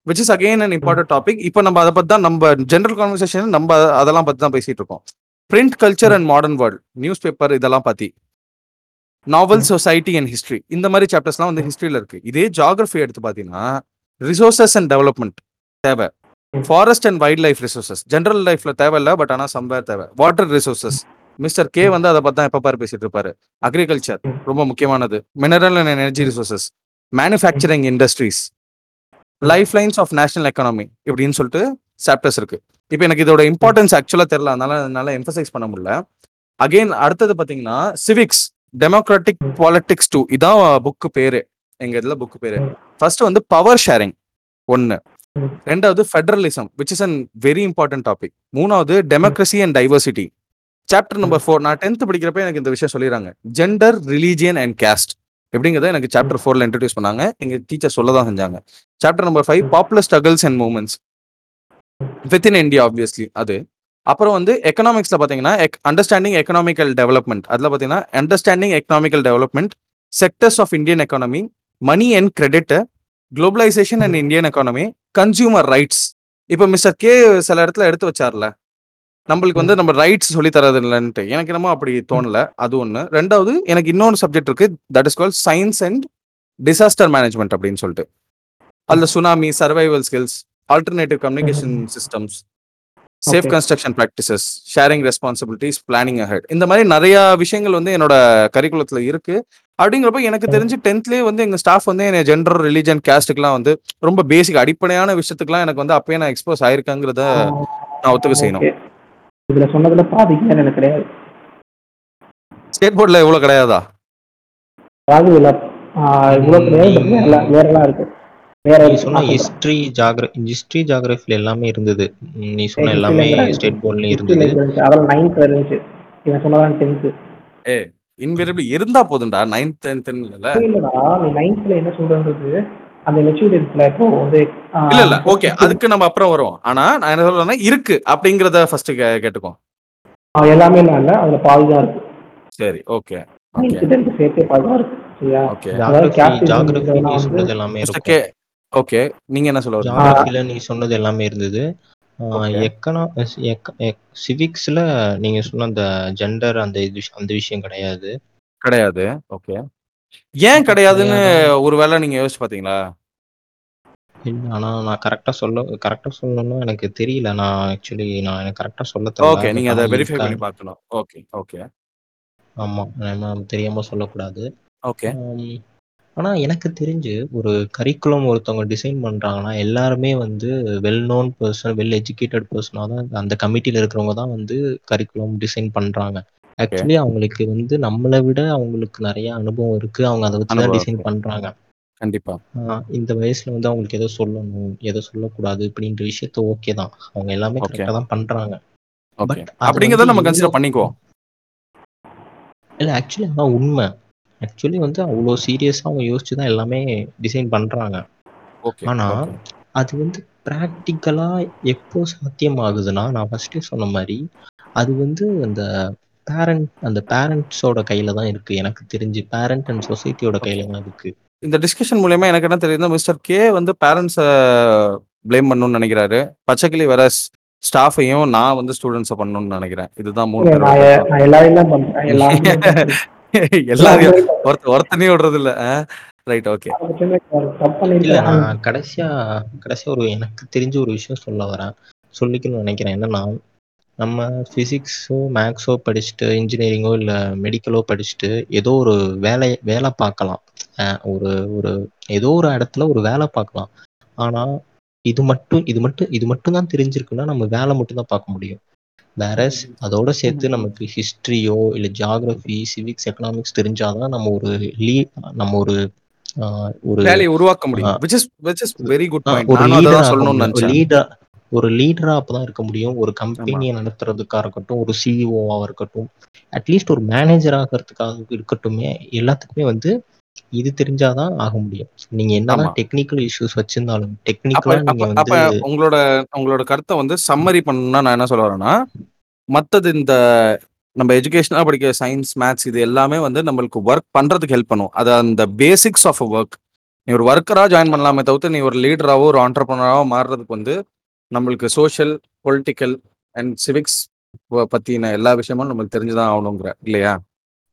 which is again an important topic இப்போ நம்ம அதை பத்தி தான் நம்ம ஜென்ரல் கான்வர்சேஷன் நம்ம அதெல்லாம் பத்தி தான் பேசிட்டு இருக்கோம். Print culture and modern world newspaper இதெல்லாம் பத்தி. நாவல் சொசைட்டி அண்ட் ஹிஸ்டரி இந்த மாதிரி சாப்டர்ஸ்லாம் வந்து ஹிஸ்டரியில இருக்கு. இதே ஜாகிரபி எடுத்து பார்த்தீங்கன்னா ரிசோர்சஸ் அண்ட் டெவலப்மெண்ட் தேவை. Forest and wildlife resources general லைஃப்ல தேவையில்ல பட் ஆனால் சம்வேர் தேவை. வாட்டர் ரிசோர்சஸ் மிஸ்டர் கே வந்து அதை பத்தி தான் எப்ப பாரு பேசிட்டு இருப்பாரு. அக்ரிகல்ச்சர் ரொம்ப முக்கியமானது. Mineral and energy resources manufacturing industries lifelines of national economy இப்படின்னு சொல்லிட்டு சாப்டர்ஸ் இருக்கு. இப்போ எனக்கு இதோட இம்பார்ட்டன்ஸ் ஆக்சுவலா தெரியல. அதனால அதனால எம்பசைஸ் பண்ண முடியல. அகைன் அடுத்தது பாத்தீங்கன்னா சிவிக்ஸ் டெமோக்ராட்டிக் பாலிட்டிக்ஸ் டூ இதான் புக்கு பேரு. எங்க இதுல புக்கு பேரு. ஃபர்ஸ்ட் வந்து பவர் ஷேரிங் ஒன்னு ரெண்டாவது federalism which is an very important topic மூணாவது democracy and diversity chapter number four நான் டென்த் படிக்கிறப்ப எனக்கு இந்த விஷயம் சொல்லிடுறாங்க. ஜெண்டர் ரிலீஜியன் அண்ட் கேஸ்ட் எப்படிங்கிறத எனக்கு சாப்டர் ஃபோர்ல இன்ட்ரடியூஸ் பண்ணாங்க. எங்க டீச்சர் சொல்ல தான் செஞ்சாங்க. Chapter number five popular struggles and movements within India obviously அது. அப்புறம் வந்து எக்கனாமிக்ஸ்ல பாத்தீங்கன்னா அண்டர்ஸ்டாண்டிங் எக்கனாமிக்கல் டெவலப்மெண்ட் அதில் பாத்தீங்கன்னா understanding economical development sectors of Indian economy money and credit globalisation and Indian economy consumer rights இப்போ மிஸ்டர் கே சில இடத்துல எடுத்து வச்சார்ல நம்மளுக்கு வந்து நம்ம ரைட்ஸ் சொல்லி தரது இல்லைன்ட்டு. எனக்கு என்னமோ அப்படி தோணல அது ஒன்று ரெண்டாவது எனக்கு இன்னொன்று சப்ஜெக்ட் இருக்கு that is call science and disaster management அப்படின்னு சொல்லிட்டு. அதில் tsunami survival skills alternative communication systems safe. Construction practices sharing responsibilities planning ahead இந்த மாதிரி நிறைய விஷயங்கள் வந்து என்னோட கரிக்குலத்துல இருக்கு. அப்படிங்கிறப்ப எனக்கு தெரிஞ்சு டென்த்லேயே வந்து எங்க ஸ்டாஃப் வந்து என்ன ஜெண்டர் ரிலிஜன் கேஸ்ட்டுக்குலாம் வந்து ரொம்ப பேசிக் அடிப்படையான விஷயத்துக்குலாம் எனக்கு வந்து அப்பயே நான் எக்ஸ்போஸ் ஆயிருக்கேங்கிறத நான் ஒத்துக்க செய்யணும். இதுல சொன்னதுல பாதிக்கு எனக்கு கிடையாது. ஸ்டேட் போர்டில் எவ்வளோ கிடையாதா அதாவது இவ்வளவு கிடையாது வேறலாம் இருக்கு. நீ இருக்கு. சொன்ன. ஹிஸ்டரி ஜாகிர ஹிஸ்டரி ஜாகிரபில எல்லாமே இருந்தது. நீ சொன்ன History எல்லாமே. ஸ்டேட் போர்ட்லயும் இருந்தது. அதெல்லாம் நைன்த்ல இருந்துச்சு. இவன் சொன்னதான் டென்த்து ஏ இன்வேரியபிள் இருந்தா போதும்டா நைன்த் டென்த் இல்ல இல்லடா நீ நைன்த்ல என்ன சொல்றது அந்த மெச்சூரிட்டி இப்போ வந்து இல்ல இல்ல ஓகே அதுக்கு நம்ம அப்புறம் வரும் ஆனா நான் என்ன சொல்றேன்னா இருக்கு அப்படிங்கறத ஃபர்ஸ்ட் கேட்டுக்கோ. எல்லாமே இல்ல இல்ல அதுல பாதி தான் இருக்கு. சரி ஓகே சேர்த்தே பாதி தான் இருக்கு ஓகே அதாவது ஜாகிரபி capitalism ஜாகிரபி நீ வந்து- சொன்னது எல்லாமே மிஸ்டர் இருக்கும். கே ஓகே நீங்க என்ன சொல்ல ஜாகிரபில நீ சொன்னது எல்லாமே இருந்தது. எக்கனா சிவிக்ஸ்ல நீங்க சொன்ன அந்த ஜெண்டர் அந்த இது அந்த விஷயம் கிடையாது. கிடையாது. ஓகே ஏன் கிடையாதுன்னு ஒருவேளை நீங்க யோசிச்சு பாத்தீங்களா? இல்ல ஆனா நான் கரெக்டா சொல்ல கரெக்டா சொல்லணும்னா எனக்கு தெரியல. நான் ஆக்சுவலி நான் எனக்கு கரெக்டா சொல்ல ஓகே நீங்க அதை வெரிஃபை பண்ணி பார்க்கணும். ஓகே ஓகே ஆமா நம்ம தெரியாம சொல்லக்கூடாது. ஓகே ஆனா எனக்கு தெரிஞ்சு ஒரு கரிக்குலம் ஒருத்தவங்க டிசைன் பண்றாங்கன்னா எல்லாருமே வந்து well known person well educated பர்சனாக தான் அந்த கமிட்டியில இருக்கிறவங்க தான் வந்து கரிக்குலம் டிசைன் பண்றாங்க. ஆக்சுவலி அவங்களுக்கு வந்து நம்மளை விட அவங்களுக்கு நிறைய அனுபவம் இருக்கு. அவங்க அதை வச்சு தான் டிசைன். பண்றாங்க. கண்டிப்பா. இந்த வயசுல வந்து அவங்களுக்கு எதோ சொல்லணும் எதோ சொல்லக்கூடாது இப்படின்ற விஷயத்த ஓகே தான். அவங்க எல்லாமே. கரெக்டா தான் பண்றாங்க. அப்படிங்கறத நம்ம கன்சிடர் பண்ணிக்குவோம். இல்ல ஆக்சுவலி அதான் உண்மை. ஆக்சுவலி வந்து அவ்வளோ சீரியஸா அவங்க யோசிச்சு தான் எல்லாமே டிசைன் பண்றாங்க. ஓகே ஆனா ஓகே அது வந்து ப்ராக்டிக்கலா எப்போ சாத்தியமாகுதுன்னா நான் ஃபர்ஸ்டே சொன்ன மாதிரி அது வந்து அந்த பேரண்ட் அந்த பேரண்ட்ஸோட கையில தான் இருக்கு. எனக்கு தெரிஞ்சு பேரண்ட் அண்ட் சொசைட்டியோட கையில தான் இருக்கு. இந்த டிஸ்கஷன் மூலயமா எனக்கு என்ன தெரியுதுன்னா மிஸ்டர் கே வந்து பேரண்ட்ஸை ப்ளேம் பண்ணணும்னு நினைக்கிறாரு. பச்சைக்கிளி வர ஸ்டாஃபையும் நான் வந்து ஸ்டூடெண்ட்ஸை பண்ணணும்னு நினைக்கிறேன். இதுதான் மூணு எல்லாரையும் எல்லாரையும் ஒருத்த ஒருத்தனையும் விடுறது இல்ல ரைட் ஓகே இல்ல நான் கடைசியா கடைசியா ஒரு எனக்கு தெரிஞ்ச ஒரு விஷயம் சொல்ல வரேன். சொல்லிக்கணும்னு நினைக்கிறேன். என்னன்னா நம்ம ஃபிசிக்ஸோ மேக்ஸோ படிச்சுட்டு இன்ஜினியரிங்கோ இல்ல மெடிக்கலோ படிச்சுட்டு ஏதோ ஒரு வேலை வேலை பார்க்கலாம். ஒரு ஒரு ஏதோ ஒரு இடத்துல ஒரு வேலை பார்க்கலாம். ஆனா இது மட்டும் இது மட்டும் இது மட்டும் தான் தெரிஞ்சிருக்குன்னா நம்ம வேலை மட்டும் தான் பார்க்க முடியும். வேற அதோட சேர்த்து நமக்கு ஹிஸ்டரியோ இல்ல ஜியாகிரபி சிவிக்ஸ் எக்கனாமிக்ஸ் தெரிஞ்சாதான் நம்ம ஒரு லீ நம்ம ஒரு ஒரு வேலையை உருவாக்க முடியும். Is which is very good ah point ஒரு லீடரா சொல்லணும்னு நினைச்சேன். லீடர் ஒரு லீடரா அப்பதான் இருக்க முடியும். ஒரு கம்பெனியை நடத்துறதுக்கா இருக்கட்டும் ஒரு சிஇஓவா இருக்கட்டும் அட்லீஸ்ட் ஒரு மேனேஜர் ஆகிறதுக்காக இருக்கட்டுமே எல்லாத்துக்குமே வந்து இது தெரிஞ்சாதான் ஆக முடியும். நீங்க. என்னதான் டெக்னிக்கல் இஷ்யூஸ் வச்சிருந்தாலும் டெக்னிக்கலா நீங்க வந்து உங்களோட உங்களோட கருத்தை வந்து சம்மரி பண்ணணும்னா நான் என்ன சொல்ல வரேன்னா மத்தது இந்த நம்ம எஜுகேஷனா படிக்கிற சயின்ஸ் மேத்ஸ் இது எல்லாமே வந்து நம்மளுக்கு ஒர்க் பண்றதுக்கு ஹெல்ப் பண்ணும். அது அந்த பேசிக்ஸ் ஆஃப் ஒர்க் நீ ஒரு ஒர்க்கரா ஜாயின் பண்ணலாமே தவிர்த்து நீ ஒரு லீடராவோ ஒரு ஆண்டர்பனராவோ மாறுறதுக்கு வந்து நம்மளுக்கு சோஷியல் பொலிட்டிக்கல் அண்ட் சிவிக்ஸ் பத்தின எல்லா விஷயமும் நம்மளுக்கு தெரிஞ்சுதான் ஆகணுங்கிற இல்லையா?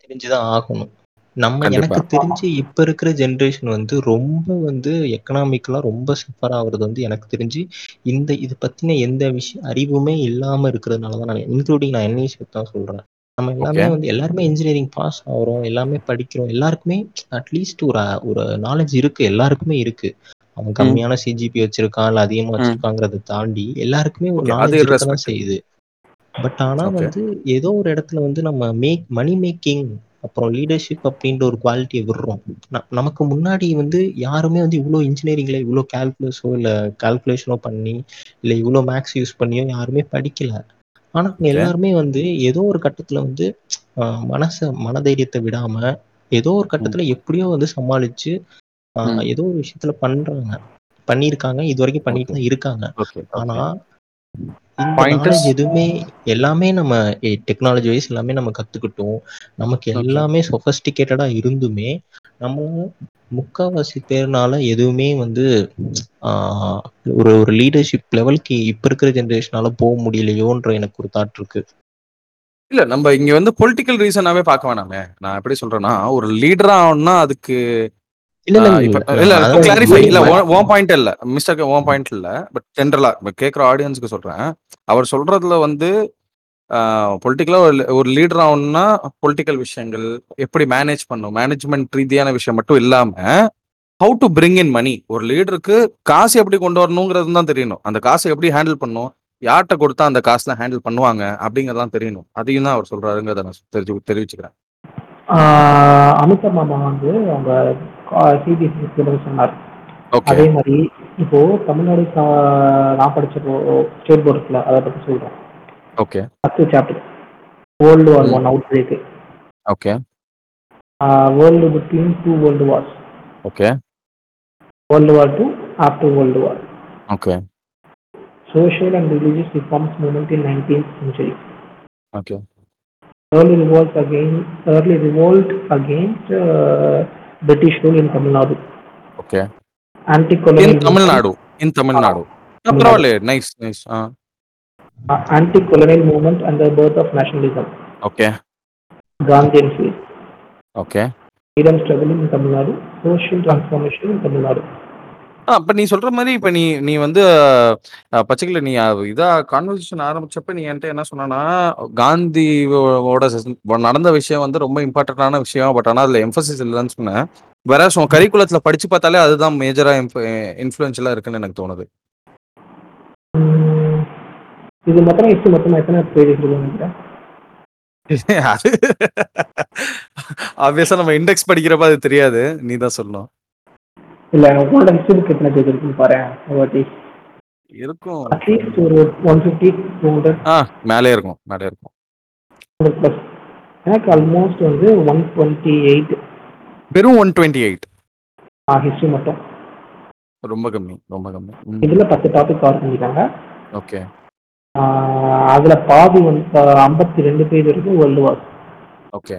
தெரிஞ்சுதான் ஆகணும். நம்ம. எனக்கு தெரிஞ்சு இப்ப இருக்கிற ஜென்ரேஷன் வந்து ரொம்ப வந்து எக்கனாமிக்கலா ரொம்ப சஃபர் ஆகுறது வந்து எனக்கு தெரிஞ்சு இந்த இது பத்தின எந்த விஷயம் அறிவுமே இல்லாம இருக்கிறதுனால தான் நான் இன்க்ளூடிங் நான் என்ன விஷயத்த தான் சொல்றேன் நம்ம எல்லாமே. வந்து எல்லாருமே இன்ஜினியரிங் பாஸ் ஆகுறோம் எல்லாமே படிக்கிறோம் எல்லாருக்குமே அட்லீஸ்ட் ஒரு ஒரு நாலேஜ் இருக்கு எல்லாருக்குமே இருக்கு அவன் கம்மியான சிஜிபி வச்சிருக்கான் இல்ல அதிகமா வச்சிருக்காங்கிறத தாண்டி எல்லாருக்குமே ஒரு நாலேஜ் தான். செய்யுது பட் ஆனா. வந்து ஏதோ ஒரு இடத்துல வந்து நம்ம மேக் மணி மேக்கிங் அப்புறம் லீடர்ஷிப் அப்படின்ற ஒரு குவாலிட்டியை விடுறோம். நமக்கு முன்னாடி வந்து யாருமே வந்து இவ்வளோ இன்ஜினியரிங்ல இவ்வளோ கால்குலஸோ இல்ல கால்குலேஷனோ பண்ணி இல்ல இவ்வளோ மேக்ஸ் யூஸ் பண்ணியோ யாருமே படிக்கல. ஆனா. எல்லாருமே வந்து ஏதோ ஒரு கட்டத்துல வந்து மனச மனதைரியத்தை விடாம ஏதோ ஒரு கட்டத்துல எப்படியோ வந்து சமாளிச்சு. ஏதோ ஒரு விஷயத்துல பண்றாங்க. பண்ணியிருக்காங்க. இது வரைக்கும் பண்ணிட்டு. தான் இருக்காங்க. ஆனா இந்த எதுவுமே எல்லாமே நம்ம டெக்னாலஜி வைஸ் எல்லாமே நம்ம கத்துக்கிட்டோம். நமக்கு. எல்லாமே சொபஸ்டிகேட்டடா இருந்துமே நம்மளால முக்காவாசி பேர்னால எதுவுமே வந்து ஒரு ஒரு லீடர்ஷிப் லெவலுக்கு இப்ப இருக்கிற ஜெனரேஷனால போக முடியலையோன்ற எனக்கு ஒரு தாட் இருக்கு. இல்ல நம்ம இங்க வந்து பொலிட்டிக்கல் ரீசனாவே பார்க்க வேணாமே. நான் எப்படி சொல்றேன்னா ஒரு லீடரா ஆகணும்னா அதுக்கு இல்ல இல்ல இல்ல, கிளாரிஃபை இல்ல. உண்மை. ஓன் பாயிண்ட் இல்ல மிஸ்டர் ஓன் பாயிண்ட் இல்ல. பட் ஜென்ரலா கேட்குற ஆடியன்ஸ்க்கு சொல்றேன். அவர் சொல்றதுல வந்து பொலிட்டிக்கலா ஒரு லீடர் ஆகணும்னா பொலிட்டிக்கல் விஷயங்கள் எப்படி மேனேஜ் பண்ணும் மேனேஜ்மெண்ட் ரீதியான விஷயம் மட்டும் இல்லாம how to bring in money ஒரு லீடருக்கு காசு எப்படி கொண்டு வரணுங்கிறது தான் தெரியணும். அந்த காசை எப்படி ஹேண்டில் பண்ணும் யார்கிட்ட கொடுத்தா அந்த காசுலாம் ஹேண்டில் பண்ணுவாங்க அப்படிங்கறதெல்லாம் தெரியணும். அதையும் தான் அவர் சொல்றாருங்கிறத நான் தெரிஞ்சு தெரிவிச்சுக்கிறேன். ஆஹ் அமிதாப் மாமா வந்து அவங்க சிபிஎஸ்சி சிலபஸ் சொன்னார். ஓகே அதே மாதிரி இப்போ தமிழ்நாடு சா- நான் படிச்ச ஸ்டேட் போர்டு இருக்குல்ல அதை பத்தி சொல்றேன் okay first chapter world war hmm. One outbreak okay world between two world wars okay world war two after world war okay social and religious reforms movement in 19th century. ஓகே Early revolt against early revolt against uh, British rule in Tamil Nadu okay anti in Tamil Nadu in Tamil Nadu పర్వాలేదు. Nice nice anti colonial movement and the birth of nationalism okay Gandhian feel okay freedom struggle in Tamil Nadu social transformation in Tamil Nadu ஆ அப்ப நீ சொல்ற மாதிரி இப்ப நீ நீ வந்து அ, நீ அ, இதா கான்வர்சேஷன் ஆரம்பிச்சப்ப நீ என்கிட்ட என்ன சொன்னா காந்தியோட சிஸ்- நடந்த விஷயம் வந்து ரொம்ப இம்பார்ட்டன்டான விஷயம் பட் ஆனா அதுல எம்பசிஸ் இல்லைன்னு சொன்னேன். வேற உன் கரிக்குலத்துல படிச்சு பார்த்தாலே அதுதான் மேஜரா இன்ஃபுளுன்ஷியலா இருக்குன்னு எனக்கு தோணுது. இது மொத்தம் ஹிஸ்ட்ரி மொத்தம் எத்தனை பேஜ் இருக்குன்னு நினைக்கிறேன் அது ஆப்வியஸா நம்ம இண்டெக்ஸ் படிக்கிறப்ப அது தெரியாது. நீ தான் சொல்லணும். இல்ல உங்களோட ஹிஸ்ட்ரி எத்தனை பேஜ் இருக்குன்னு பாரு ஒரு வாட்டி. இருக்கும். அட்லீஸ்ட் ஒரு ஒன் ஃபிஃப்டி டூ ஹண்ட்ரட் ஆ மேலே இருக்கும் மேலே இருக்கும். ப்ளஸ் எனக்கு ஆல்மோஸ்ட் வந்து ஒன் டுவெண்ட்டி எயிட் வெறும் ஒன் டுவெண்ட்டி எயிட் ஹிஸ்ட்ரி மட்டும். ரொம்ப கம்மி ரொம்ப கம்மி. இதுல பத்து டாபிக் கவர் பண்ணிருக்காங்க. ஓகே. அதுல பாதி வந்து ஐம்பத்தி ரெண்டு பேஜ் வரைக்கும் வேர்ல்டு வார் ஓகே.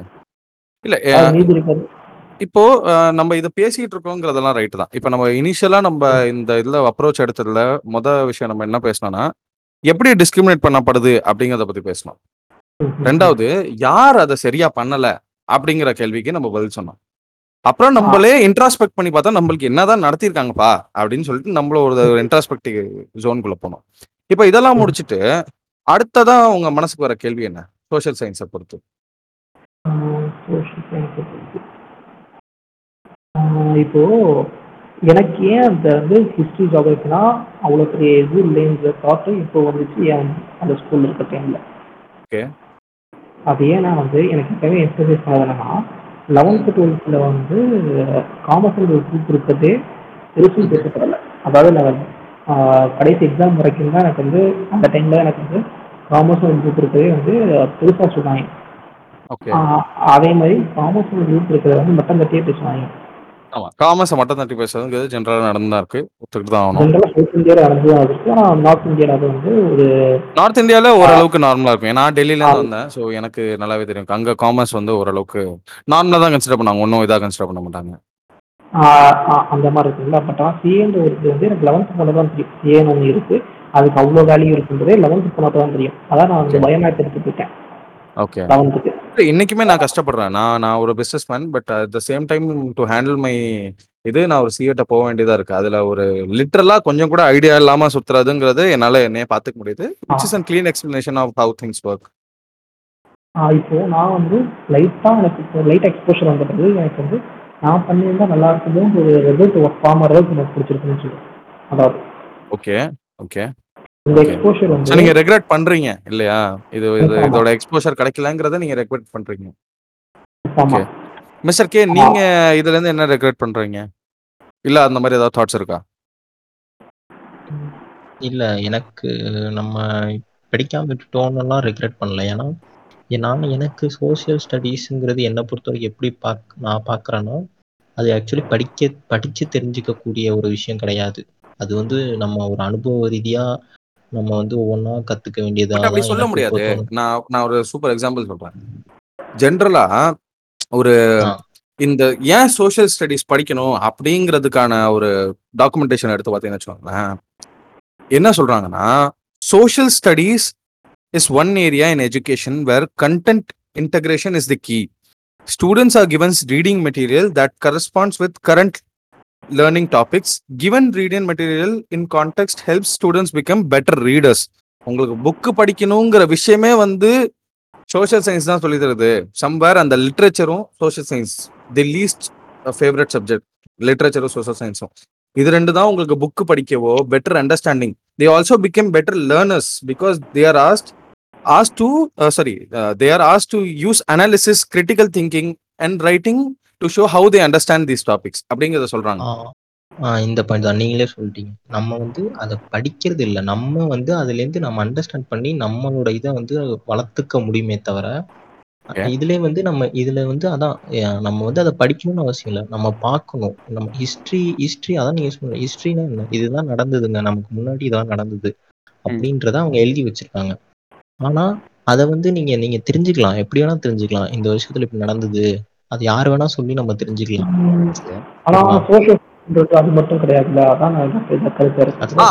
இல்ல மீதி இருக்கிறது. இப்போ அஹ், நம்ம இதை பேசிட்டு இருக்கோங்கிறதெல்லாம் ரைட்டு தான். இப்போ நம்ம இனிஷியலா நம்ம இந்த இதுல அப்ரோச் எடுத்ததுல முத விஷயம் நம்ம என்ன பேசணும்னா எப்படி டிஸ்கிரிமினேட் பண்ணப்படுது அப்படிங்கறத பத்தி பேசணும் ரெண்டாவது யார் அதை சரியா பண்ணல அப்படிங்கிற கேள்விக்கு நம்ம பதில் சொன்னோம். அப்புறம் நம்மளே இன்ட்ராஸ்பெக்ட் பண்ணி பார்த்தா நம்மளுக்கு என்னதான் நடத்திருக்காங்கப்பா அப்படின்னு சொல்லிட்டு நம்மள ஒரு இன்ட்ராஸ்பெக்டிவ் ஜோனுக்குள்ள போனோம். இப்போ இதெல்லாம் முடிச்சுட்டு அடுத்ததான் உங்க மனசுக்கு வர கேள்வி என்ன? சோஷியல் சயின்ஸை பொறுத்து. ஆஹ் இப்போ எனக்கு ஏன் அந்த வந்து ஹிஸ்ட்ரி ஜாகிரபினா அவ்வளோ பெரிய இது இல்லைன்ற தாட்டு இப்போ வந்துச்சு ஏன் அந்த ஸ்கூல்ல இருக்க டைம்ல Okay. அது ஏன்னா வந்து எனக்கு எப்பவுமே எக்ஸசைஸ் பண்ணதுன்னா லெவன்த்து டுவெல்த்தில் வந்து காமர்ஸில் ஒரு குரூப் இருக்கிறதே பெருசும் பேசப்படலை. அதாவது நான் கடைசி எக்ஸாம் வரைக்கும் தான் எனக்கு வந்து அந்த டைமில் எனக்கு வந்து காமர்ஸ் ஒரு குரூப் இருக்கிறதே வந்து பெருசாக சொன்னாங்க. ஓகே. அதே மாதிரி காமர்ஸ் ஒரு குரூப் இருக்கிறத வந்து மட்டம் தட்டியே பேசுவாங்க. ஆமா. காமர்ஸை மட்டும் தட்டி பேசுறதுங்கிறது ஜென்ரலா நடந்தா இருக்கு. ஒத்துக்கிட்டு தான் ஆகணும். ஜென்ரலாக சவுத் இந்தியாவில் நடந்து தான் இருக்கு. ஆனால் நார்த் இந்தியாவில் அது வந்து ஒரு நார்த் இந்தியால ஓரளவுக்கு நார்மலா இருக்கும். நான் டெல்லியில இருந்து வந்தேன். ஸோ எனக்கு நல்லாவே தெரியும். அங்க காமர்ஸ் வந்து ஓரளவுக்கு நார்மலா தான் கன்சிடர் பண்ணாங்க. ஒன்றும் இதா கன்சிடர் பண்ண மாட்டாங்க. அந்த மாதிரி இருக்குங்களா பட் ஆனால் சிஏன்ற ஒரு இது வந்து எனக்கு லெவன்த்து போன தான் தெரியும். சிஏன்னு ஒன்று இருக்கு. அதுக்கு அவ்வளோ வேல்யூ இருக்குன்றதே லெவன்த்து போனப்போ தான் தெரியும். அதான் நான் வந்து பயோமேத் எடுத்து போயிட்டேன் ஓகே லெவன்த்துக்கு இன்னைக்குமே நான் கஷ்டப்படுறேன். நான் நான் ஒரு business man but at the same time to handle my இது நான் ஒரு சிஏட்ட போக வேண்டியதா இருக்கு. அதுல ஒரு லிட்டரலா கொஞ்சம் கூட ஐடியா இல்லாம சுத்துறதுங்கிறது என்னால என்னைய பாத்துக்க முடியுது. Which is and clean explanation of how things work இப்போ நான் வந்து லைட்டாக எனக்கு லைட் எக்ஸ்போஷர் வந்த பிறகு எனக்கு வந்து நான் பண்ணியிருந்தா நல்லா இருக்குமோன்ற ஒரு ரிசல்ட் ஒர்க் ஃபார்ம் அளவுக்கு எனக்கு பிடிச்சிருக்குன்னு சொல்லுவேன். அதாவது ஓகே ஓகே இந்த. எக்ஸ்போஷர் வந்து நீங்க ரெக்ரெட் பண்றீங்க இல்லையா இது. இதோட எக்ஸ்போஷர் கிடைக்கலங்கிறத நீங்க ரெக்ரெட் பண்றீங்க ஆமா. மிஸ்டர் கே நீங்க இதுல இருந்து என்ன ரெக்ரெட் பண்றீங்க இல்ல அந்த மாதிரி ஏதாவது தாட்ஸ் இருக்கா இல்ல எனக்கு நம்ம படிக்காம விட்டுட்டோம்னுலாம் ரெக்ரெட் பண்ணல ஏன்னா நான் எனக்கு சோஷியல் ஸ்டடீஸுங்கிறது என்னை பொறுத்த வரைக்கும் எப்படி பாக் நான் பார்க்குறேன்னா அது ஆக்சுவலி படிக்க படித்து தெரிஞ்சுக்கக்கூடிய ஒரு விஷயம் கிடையாது அது வந்து நம்ம ஒரு அனுபவ ரீதியாக நம்ம வந்து ஒவ்வொன்றா கற்றுக்க வேண்டியதாக பட் அப்படி சொல்ல முடியாது. நான் நான் ஒரு சூப்பர் எக்ஸாம்பிள் சொல்றேன் ஜென்ரலா ஒரு. இந்த ஏன் சோஷியல் ஸ்டடீஸ் படிக்கணும் அப்படிங்கிறதுக்கான ஒரு டாக்குமெண்டேஷன் எடுத்து பார்த்தீங்கன்னு வச்சுக்கோங்களேன் என்ன சொல்றாங்கன்னா social studies is one area in education where content integration is the key students are givens reading material that corresponds with current learning topics. Given reading material in context helps students become better readers. உங்களுக்கு book படிக்கணுங்கிற விஷயமே வந்து social science தான் சொல்லி தருது. Somewhere அந்த லிட்ரேச்சரும் social science the least favourite subject லிட்ரேச்சரும் social சயின்ஸும் இது ரெண்டு தான் உங்களுக்கு book படிக்கவோ better understanding they also become better learners because they are asked as to sorry they are as to use analysis critical thinking and writing to show how they understand these topics அப்படிங்கிறத சொல்றாங்க. இந்த point தான். நீங்களே சொல்லிட்டீங்க. நம்ம வந்து அதை படிக்கிறது இல்லை. நம்ம வந்து அதுலேருந்து நம்ம அண்டர்ஸ்டாண்ட் பண்ணி நம்மளோட இதை வந்து வளர்த்துக்க முடியுமே தவிர. இதுலயே வந்து நம்ம இதுல வந்து அதான் நம்ம வந்து அதை படிக்கணும்னு அவசியம் இல்லை. நம்ம பார்க்கணும். நம்ம ஹிஸ்ட்ரி ஹிஸ்ட்ரி அதான் நீங்க சொல்ற ஹிஸ்ட்ரினா என்ன? இதுதான் நடந்ததுங்க. நமக்கு முன்னாடி இதெல்லாம் நடந்தது அப்படின்றத அவங்க எழுதி வச்சிருக்காங்க. ஆனா அதை வந்து நீங்க நீங்க தெரிஞ்சுக்கலாம். எப்படி வேணா தெரிஞ்சுக்கலாம். இந்த வருஷத்துல இப்படி நடந்தது. அது யார் வேணா சொல்லி நம்ம தெரிஞ்சுக்கலாம். ஆனா ஆமா. சோஷியல் அது மட்டும் கிடையாதுல்ல. அதான்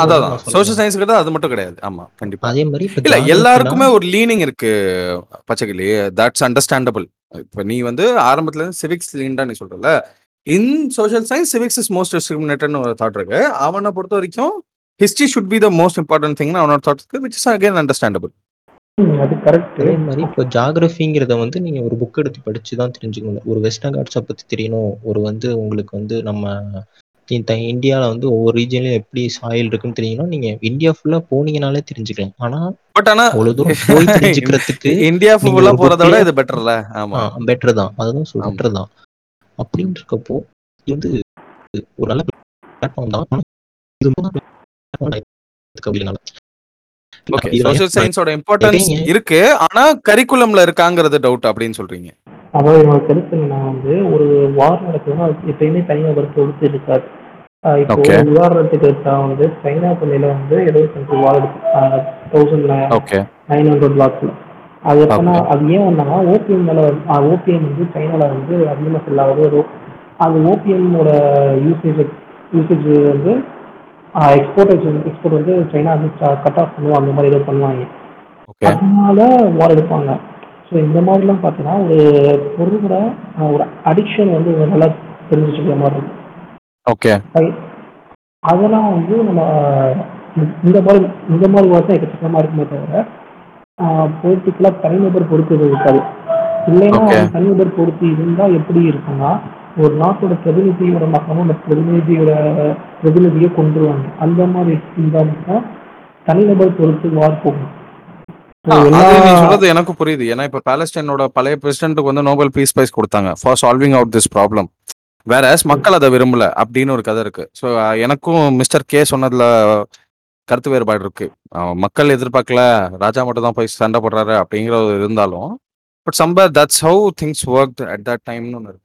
அதான். சோஷியல் சயின்ஸ் கிட்ட அது மட்டும் கிடையாது. ஆமா கண்டிப்பா. அதே மாதிரி இப்ப இல்ல எல்லாருக்குமே ஒரு லீனிங் இருக்கு பச்சைக்கிளி. தட்ஸ் அண்டர்ஸ்டாண்டபிள் இப்ப நீ வந்து ஆரம்பத்துல இருந்து சிவிக்ஸ் லீன்டா நீ சொல்றல in social science civics is most டிஸ்கிரிமினேட்டட்னு ஒரு தாட் இருக்கு. அவனை பொறுத்த வரைக்கும் history should be the most important thing அவனோட தாட் இருக்கு விச் இஸ் அகைன் அண்டர்ஸ்டாண்டபிள் ம், அது கரெக்ட் அதே மாதிரி இப்போ ஜாகிரபிங்கிறத வந்து நீங்க ஒரு புக் எடுத்து படிச்சு தான் தெரிஞ்சுக்கணும். ஒரு வெஸ்டர்ன் காட்ஸை பத்தி தெரியணும். ஒரு வந்து உங்களுக்கு வந்து நம்ம இந்த இந்தியாவில் வந்து ஒவ்வொரு ரீஜன்லயும் எப்படி சாயில் இருக்குன்னு தெரியணும் நீங்க இந்தியா ஃபுல்லா போனீங்கனாலே தெரிஞ்சுக்கலாம். ஆனா பட் ஆனா தூரம் போய் தெரிஞ்சுக்கிறதுக்கு இந்தியா நீங்க ஃபுல்லா ஒரு போறத விட இது பெட்டர்ல ஆமா. பெட்டர் தான். அதுதான் சொல்ல ஆமா. பெட்டர் தான். அப்படின்னு இருக்கப்போ இது வந்து ஒரு நல்ல பிளாட்ஃபார்ம் தான். ஆனா இது மூணு platform நான் எடுத்துக்க முடியல. ஓகே இது சோஷியல் சயின்ஸோட இம்பார்ட்டன்ஸ்? இருக்கு ஆனா கரிக்குலம்ல இருக்காங்கிறது டவுட் அப்படின்னு சொல்றீங்க. அதாவது என்னோட கருத்து நான் வந்து ஒரு வார் நடக்குதுன்னா எப்பயுமே தனிநபர் பொறுத்து இருக்காது. ஆஹ் இப்போ உதாரணத்துக்கு எடுத்தா வந்து சைனா பள்ளியில வந்து எழுபத்தஞ்சு வார் எடுத்து தௌசண்ட் நைன் ஹண்ட்ரட் லாக்ஸ்ல அது எப்பனா Okay. அது ஏன் வந்தாங்கன்னா ஓபிஎம் மேல ஓபிஎம் வந்து சைனால வந்து அதிகமாக செல் ஆகுது. அது அது ஓபிஎம்மோட யூசேஜ் யூசேஜ் வந்து எக்ஸ்போர்ட் எக்ஸ்போர்ட் வந்து சைனா வந்து கட் ஆஃப் பண்ணுவோம் அந்த மாதிரி ஏதோ பண்ணுவாங்க. அதனால வார் எடுப்பாங்க. ஸோ இந்த மாதிரிலாம் பார்த்தீங்கன்னா ஒரு பொருளோட ஒரு அடிக்ஷன் வந்து நல்லா தெரிஞ்சு வச்சுக்கிற மாதிரி இருக்கும். ஓகே அதெல்லாம் வந்து நம்ம இந்த- மாதிரி இந்த மாதிரி வார்த்தை எக்கச்சக்கமாக இருக்குமே தவிர பொலிட்டிக்கலாக தனிநபர் பொறுத்து இருக்காது. இல்லைன்னா தனிநபர் பொறுத்து இருந்தால் எப்படி இருக்குன்னா ஒரு நாட்டோட பிரதிநிதியோட அந்த பிரதிநிதியோட பிரதிநிதியை கொண்டுருவாங்க அந்த மாதிரி இருந்தால் மட்டும் தனிநபர் பொறுத்து வார் போகும். சொல்றது எனக்கு புரியுது. ஏன்னா இப்ப பாலஸ்டைனோட பழைய பிரசிடென்ட்டுக்கு வந்து நோபல் பீஸ் பிரைஸ் கொடுத்தாங்க for solving out this problem வேற மக்கள் அதை விரும்பல அப்படின்னு ஒரு கதை இருக்கு. ஸோ எனக்கும் மிஸ்டர் கே சொன்னதுல கருத்து வேறுபாடு இருக்கு. மக்கள் எதிர்பார்க்கல ராஜா மட்டும் தான் போய் சண்டை போடுறாரு அப்படிங்கிறது இருந்தாலும் but somewhere that's how things work at that டைம்னு ஒன்று இருக்கு.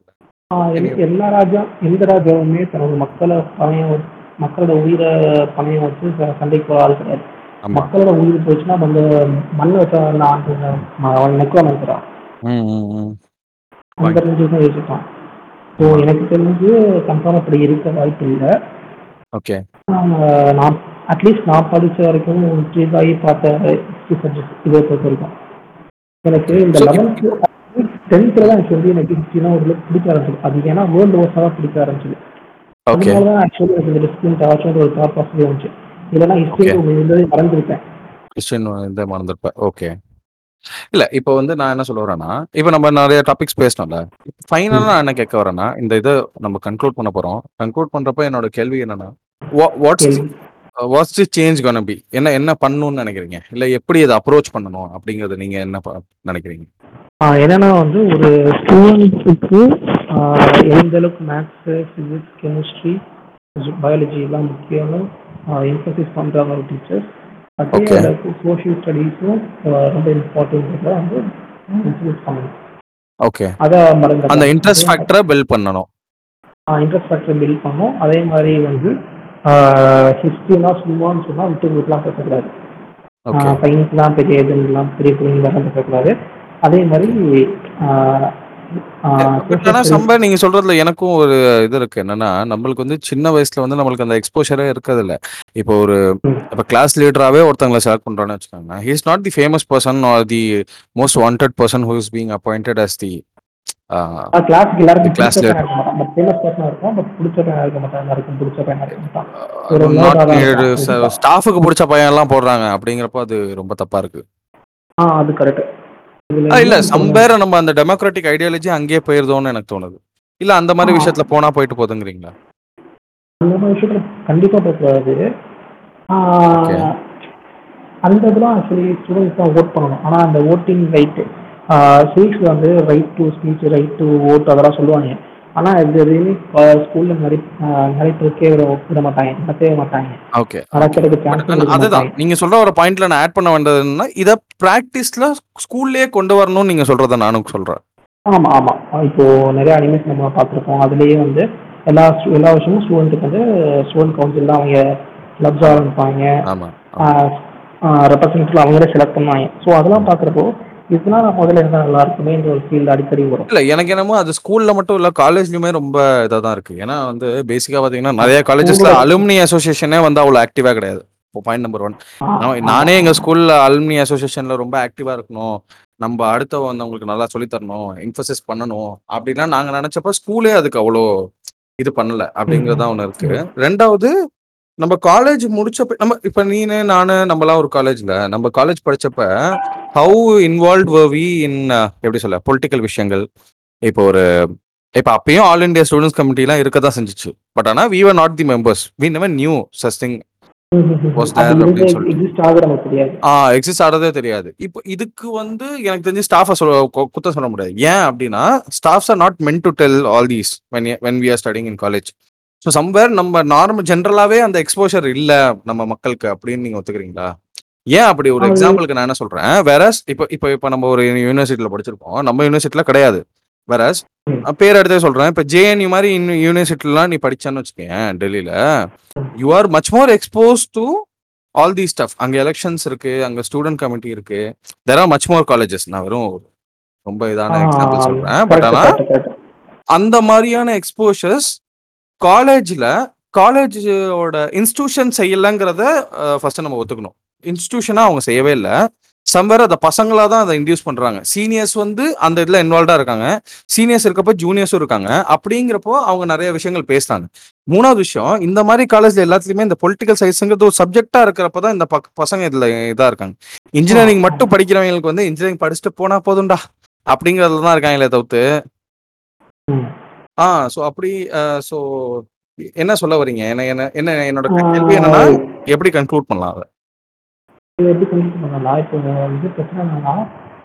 எல்லா ராஜா எந்த ராஜாவுமே தன்னோட மக்களை பணையம் வச்சு- மக்களோட உயிரை பணையம் வச்சு சண்டைக்கு போகிற ஆள் கிடையாது. மக்களோட உயிர் போச்சுன்னா அந்த மண்ணை வச்ச அவன் நெக்குவா நினைக்கிறான் ம் ம் ம். அந்த ரேஞ்சு தான் யோசிப்பான் ஸோ எனக்கு தெரிஞ்சு கன்ஃபார்ம் அப்படி இருக்க வாய்ப்பு இல்லை. ஓகே நான் அட்லீஸ்ட் நான் படிச்ச வரைக்கும் ட்ரீட் ஆகி பார்த்த இதை பொறுத்த வரைக்கும். எனக்கு இந்த லெவன்த்து டென்த்தில் தான் எனக்கு வந்து எனக்கு ஹிஸ்ட்ரினா ஒரு பிடிக்க ஆரம்பிச்சது. அது ஏன்னா வேர்ல்டு வார்ஸாக தான் பிடிக்க ஆரம்பிச்சது. அதனால தான் ஆக்சுவலி எனக்கு இந்த டிஸ்பிளின் ஒரு தாட் ப்ராசஸ் இருந்துச்சு இல்லைன்னா ஹிஸ்ட்ரி இருந்தது மறந்துருப்பேன் கிறிஸ்டின் இந்த மறந்துருப்பேன். ஓகே இல்ல இப்போ வந்து நான் என்ன சொல்ல வரேன்னா இப்போ நம்ம நிறைய டாபிக்ஸ் பேசணும்ல. ஃபைனலா நான் என்ன கேட்க வரேன்னா இந்த இதை நம்ம கன்க்ளூட் பண்ண போறோம். கன்க்ளூட் பண்றப்ப என்னோட கேள்வி என்னன்னா what's. What's the change gonna be என்ன என்ன பண்ணணும்னு நினைக்கிறீங்க? இல்ல எப்படி இதை அப்ரோச் பண்ணணும் அப்படிங்கறது நீங்க என்ன நினைக்கிறீங்க? என்னன்னா வந்து ஒரு ஸ்டூடெண்ட்ஸுக்கு எந்த அளவுக்கு மேத்ஸு ஃபிசிக்ஸ் கெமிஸ்ட்ரி பயாலஜி எல்லாம் முக்கியம்னு எம்பசிஸ் பண்ணுறாங்க ஒரு டீச்சர்ஸ் அதே. அளவுக்கு சோஷியல் ஸ்டடீஸும் ரொம்ப இம்பார்ட்டன்ட் வந்து இன்ட்ரடியூஸ் பண்ணணும். ஓகே அதை மறந்து அந்த இன்ட்ரெஸ்ட் ஃபேக்டரை பில்ட் பண்ணணும். இன்ட்ரெஸ்ட் ஃபேக்டர் பில்ட் பண்ணும் அதே மாதிரி வந்து ஹிஸ்ட்ரினா சும்மான்னு சொன்னால் விட்டு விட்டுலாம் பேசக்கூடாது சயின்ஸ்லாம் பெரிய இதுலாம் பெரிய பிள்ளைங்களாம் பேசக்கூடாது அதே மாதிரி ஆனா சம்ப நீங்க சொல்றதுல எனக்கும் ஒரு இது இருக்கு. என்னன்னா நம்மளுக்கு வந்து சின்ன வயசுல வந்து நம்மளுக்கு அந்த எக்ஸ்போஷரே இருக்கிறது இல்ல இப்போ ஒரு. இப்ப கிளாஸ் லீடராகவே ஒருத்தங்களை செலக்ட் பண்றோம்னு வச்சுக்கோங்க he is not the famous person or the most wanted person who is being appointed as the கிளாஸ்க்கு எல்லாருக்கும். பையனா இருக்க மாட்டான் பட் ஃபேமஸ் பர்சனாக இருக்கும் பட் பிடிச்ச பையனா இருக்க மாட்டான் எல்லாருக்கும் பிடிச்ச பையனா இருக்க மாட்டான் ஒரு nerd ஆ தான் இருப்பான். ஸ்டாஃபுக்கு பிடிச்ச பையன் எல்லாம் போடுறாங்க. அப்படிங்கிறப்ப அது ரொம்ப தப்பா இருக்கு. ஆ அது கரெக்ட் ஆ, இல்ல சம்பேர நம்ம அந்த டெமோக்ராட்டிக் ஐடியாலஜி அங்கேயே போயிருதோன்னு எனக்கு தோணுது. இல்ல அந்த மாதிரி. விஷயத்துல போனா போயிட்டு போதுங்கிறீங்களா? அந்த மாதிரி விஷயத்துல கண்டிப்பா போகக்கூடாது. அந்த இதெல்லாம் ஆக்சுவலி ஸ்டூடெண்ட்ஸ் தான் ஓட் பண்ணணும். ஆனா அந்த ஓட்டிங் ரைட்டு சிவிக்ஸ்ல வந்து right to speech right to vote அதெல்லாம் சொல்லுவாங்க ஆனா இது எதுவுமே ஸ்கூல்ல நடி நடிப்பதற்கே விட விட மாட்டாங்க நடத்தவே மாட்டாங்க. ஓகே அதுதான். மாட்டாங்க. நீங்க சொல்ற ஒரு பாயிண்ட்ல நான் ஆட் பண்ண வேண்டியது என்னன்னா இத பிராக்டிஸ்ல ஸ்கூல்லயே கொண்டு வரணும்னு நீங்க சொல்றத நானும் சொல்றேன். ஆமா ஆமா. இப்போ நிறைய அனிமேஸ் நம்ம பார்த்துருக்கோம். அதுலயே வந்து எல்லா எல்லா வருஷமும் ஸ்டூடெண்ட்டுக்கு வந்து ஸ்டூடெண்ட் கவுன்சில் தான் அவங்க கிளப்ஸ் ஆரம்பிப்பாங்க ஆமா ரெப்ரசன்டேட்டிவ் அவங்களே செலக்ட் பண்ணுவாங்க. ஸோ அதெல்லாம் பார்க்குறப்போ இதெல்லாம் நான் முதல்ல இருந்தால் நல்லா இருக்குமேன்ற ஒரு ஃபீல் அடிக்கடி வரும். இல்ல எனக்கு என்னமோ அது ஸ்கூல்ல மட்டும் இல்ல காலேஜ்லயுமே ரொம்ப இதா தான் இருக்கு. ஏன்னா வந்து பேசிக்கா பாத்தீங்கன்னா நிறைய காலேஜஸ்ல அலுமினி அசோசியேஷனே வந்து அவ்வளவு ஆக்டிவா கிடையாது. இப்போ பாயிண்ட் நம்பர் ஒன் நானே. எங்க ஸ்கூல்ல அலுமினி அசோசியேஷன்ல ரொம்ப ஆக்டிவா இருக்கணும். நம்ம அடுத்த வந்தவங்களுக்கு நல்லா சொல்லித் தரணும் எம்பசிஸ் பண்ணணும் அப்படிலாம் நாங்க நினைச்சப்ப ஸ்கூலே அதுக்கு அவ்வளோ இது பண்ணல அப்படிங்கறதா ஒண்ணு இருக்கு. ரெண்டாவது நம்ம காலேஜ் முடிச்சப்ப நம்ம இப்ப நீனு நானு நம்மலாம் ஒரு காலேஜ்ல நம்ம காலேஜ் படிச்சப்ப ஹவு இன்வால்வ் வி இன் எப்படி சொல்ல பொலிட்டிக்கல் விஷயங்கள்? இப்போ ஒரு இப்போ அப்பயும் ஆல் இந்தியா ஸ்டூடெண்ட்ஸ் கமிட்டிலாம் இருக்க தான் செஞ்சுச்சு. பட் ஆனா we were not the members we never knew something exist ஆகிறதே தெரியாது. இப்போ இதுக்கு வந்து எனக்கு தெரிஞ்சு ஸ்டாஃபை சொல்ல கு- குத்தம் சொல்ல முடியாது. ஏன் அப்படின்னா staffs are not meant to tell all these when when we are studying in college so somewhere நம்ம நார்மல் ஜென்ரலாகவே அந்த எக்ஸ்போஷர் இல்லை நம்ம மக்களுக்கு அப்படின்னு நீங்கள் ஒத்துக்கிறீங்களா? ஏன் அப்படி ஒரு எக்ஸாம்பிளுக்கு நான் என்ன சொல்றேன்? வேறஸ் இப்போ இப்போ இப்போ நம்ம ஒரு யூனிவர்சிட்டியில் படிச்சிருப்போம். நம்ம யூனிவர்சிட்டியில் கிடையாது. வேறஸ். பேர் எடுத்தே சொல்றேன். இப்போ ஜேஎன்யூ மாதிரி இன்னும் யூனிவர்சிட்டிலாம் நீ படிச்சான்னு வச்சுக்கேன் டெல்லியில. You are much more exposed to all the stuff அங்க எலெக்ஷன்ஸ் இருக்கு அங்க ஸ்டூடெண்ட் கமிட்டி இருக்கு. There are much more colleges நான் வெறும் ரொம்ப இதான எக்ஸாம்பிள் சொல்றேன். பட் correct, ஆனா correct, correct. அந்த மாதிரியான எக்ஸ்போஷர்ஸ் காலேஜ்ல காலேஜோட இன்ஸ்டிடியூஷன் செய்யலங்கிறத ஃபர்ஸ்ட் நம்ம ஒத்துக்கணும். இன்ஸ்டிடியூஷனா அவங்க செய்யவே இல்லை. சம்வேர் அந்த பசங்களா தான் அதை இன்டியூஸ் பண்றாங்க. சீனியர்ஸ் வந்து அந்த இதுல இன்வால்வ்டா இருக்காங்க. சீனியர்ஸ் இருக்கப்போ ஜூனியர்ஸும் இருக்காங்க. அப்படிங்கிறப்போ அவங்க நிறைய விஷயங்கள் பேசுறாங்க. மூணாவது விஷயம் இந்த மாதிரி காலேஜ்ல எல்லாத்துலயுமே இந்த பொலிட்டிக்கல் சயின்ஸ்ங்கிறது ஒரு சப்ஜெக்டா இருக்கிறப்ப தான் இந்த பக்- பசங்க இதுல இதா இருக்காங்க. இன்ஜினியரிங் மட்டும் படிக்கிறவங்களுக்கு வந்து இன்ஜினியரிங் படிச்சுட்டு போனா போதும்டா. அப்படிங்கறதுல தான் இருக்காங்களே தவிர்த்து. ஆ ஸோ அப்படி ஸோ என்ன சொல்ல வரீங்க என்ன என்ன என்ன என்னோட கேள்வி என்னன்னா எப்படி கன்க்ளூட் பண்ணலாம் அதை? இது எப்படி கண்டிப்பாக பண்ணலாம்? இப்போ வந்து பிரச்சனை என்னன்னா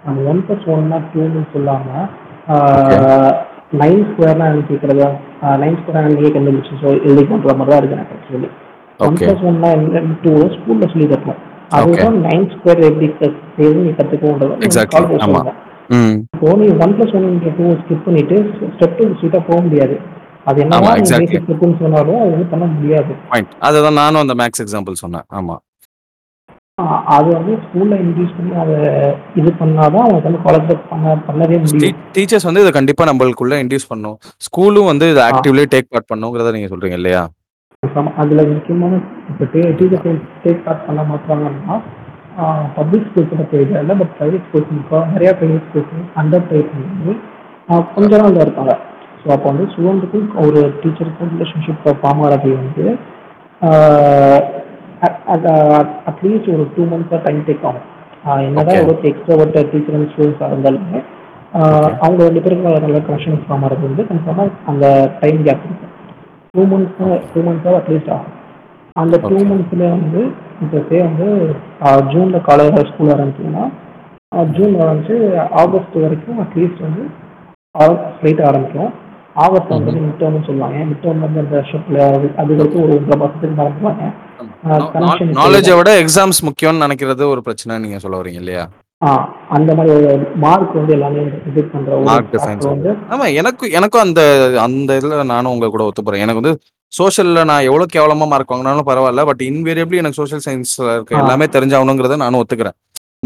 நம்ம ஒன் ப்ளஸ் ஒன்னா டூன்னு சொல்லாமல் நைன் ஸ்கொயர்னா எனக்கு கேட்குறது நைன் ஸ்கொயர் நீங்க கண்டுபிடிச்சு ஸோ எழுதி பண்ணுற மாதிரி தான் இருக்கு எனக்கு ஆக்சுவலி ஒன் ஓகே ப்ளஸ் ஒன்னா டூ ஸ்கூலில் சொல்லி தரணும். அதுதான் நைன் ஸ்கொயர் எப்படி நீ ஆமா. ம் நீ one plus one two skip பண்ணிட்டு ஸ்டெப் டூ ஸ்ட்ரீட்டாக போக முடியாது. அது. பேசிக் ஸ்டெப்னு சொன்னாலும் அது வந்து பண்ண முடியாது. பாயிண்ட் அதுதான் நானும் அந்த மேக்ஸ் எக்ஸாம்பிள் சொன்னேன். ஆமா. அது வந்து ஸ்கூல்ல இன்ட்ரடியூஸ் பண்ணி அதை இது பண்ணாதான் அவங்க வந்து காலேஜ் பண்ண பண்ணவே முடியும். டீச்சர்ஸ் வந்து இதை கண்டிப்பா நம்மளுக்குள்ள இன்டியூஸ் பண்ணும். ஸ்கூலும் வந்து இதை ஆக்டிவ்லி டேக் பார்ட் பண்ணுங்கிறத நீங்க சொல்றீங்க இல்லையா? அதுல முக்கியமான இப்போ டீச்சர் டேக் பார்ட் பண்ண மாட்டாங்கன்னா பப்ளிக் ஸ்கூல்ஸோட தெரியல இல்லை பட் ப்ரைவேட் ஸ்கூல்ஸ் இப்போ நிறைய ப்ரைவேட் ஸ்கூல்ஸ் அண்டர் ட்ரை பண்ணி ஆஹ் கொஞ்ச நாள் இருப்பாங்க ஸோ அப்போ வந்து ஸ்டூடெண்ட்டுக்கும் ஒரு டீச்சருக்கும் ரிலேஷன்ஷிப் ஃபார்ம் ஆகிறது வந்து அட்லீஸ்ட் ஒரு டூ மந்த்ஸாக டைம் டேக் ஆகும் என்னதான். ஒரு எக்ஸ்ட்ரா டீச்சர் அண்ட் ஸ்டூடெண்ட்ஸாக இருந்தாலுமே. அவங்க ரெண்டு பேருக்கு நல்ல கனெக்ஷன் ஃபார்ம் ஆகிறது வந்து கன்ஃபார்மாக அந்த டைம் கேப் இருக்கும் டூ மந்த்ஸ் டூ மந்த்ஸாக அட்லீஸ்ட் ஆகும் அந்த டூ. மந்த்ஸ்ல வந்து இப்போ வந்து ஜூனில் காலேஜ் ஸ்கூல் ஆரம்பிச்சோம்னா ஜூன் ஆரம்பிச்சு ஆகஸ்ட் வரைக்கும் அட்லீஸ்ட் வந்து ஸ்ட்ரைட் ஆரம்பிக்கும். ஆகஸ்ட் வந்து மிட் டேர்ம்னு சொல்லுவாங்க. மிட் டேர்ம் வந்து அந்த வருஷத்துல அது வரைக்கும் ஒரு ஒன்றரை மறந்துவாங்க connection நாலேஜை விட எக்ஸாம்ஸ் முக்கியம்னு நினைக்கிறது ஒரு பிரச்சனை நீங்க சொல்ல வரீங்க இல்லையா? அந்த மாதிரி மார்க் வந்து எல்லாமே இது பண்ற ஆமா எனக்கு எனக்கும் அந்த அந்த இதுல நானும் உங்க கூட ஒத்து போறேன். எனக்கு வந்து சோஷியல்ல நான் எவ்வளவு கேவலமா மார்க் வாங்கினாலும் பரவாயில்ல பட் இன்வேரியபிளி எனக்கு சோஷியல் சயின்ஸ்ல இருக்க. எல்லாமே தெரிஞ்சாகணுங்கிறத நானும் ஒத்துக்கிறேன்.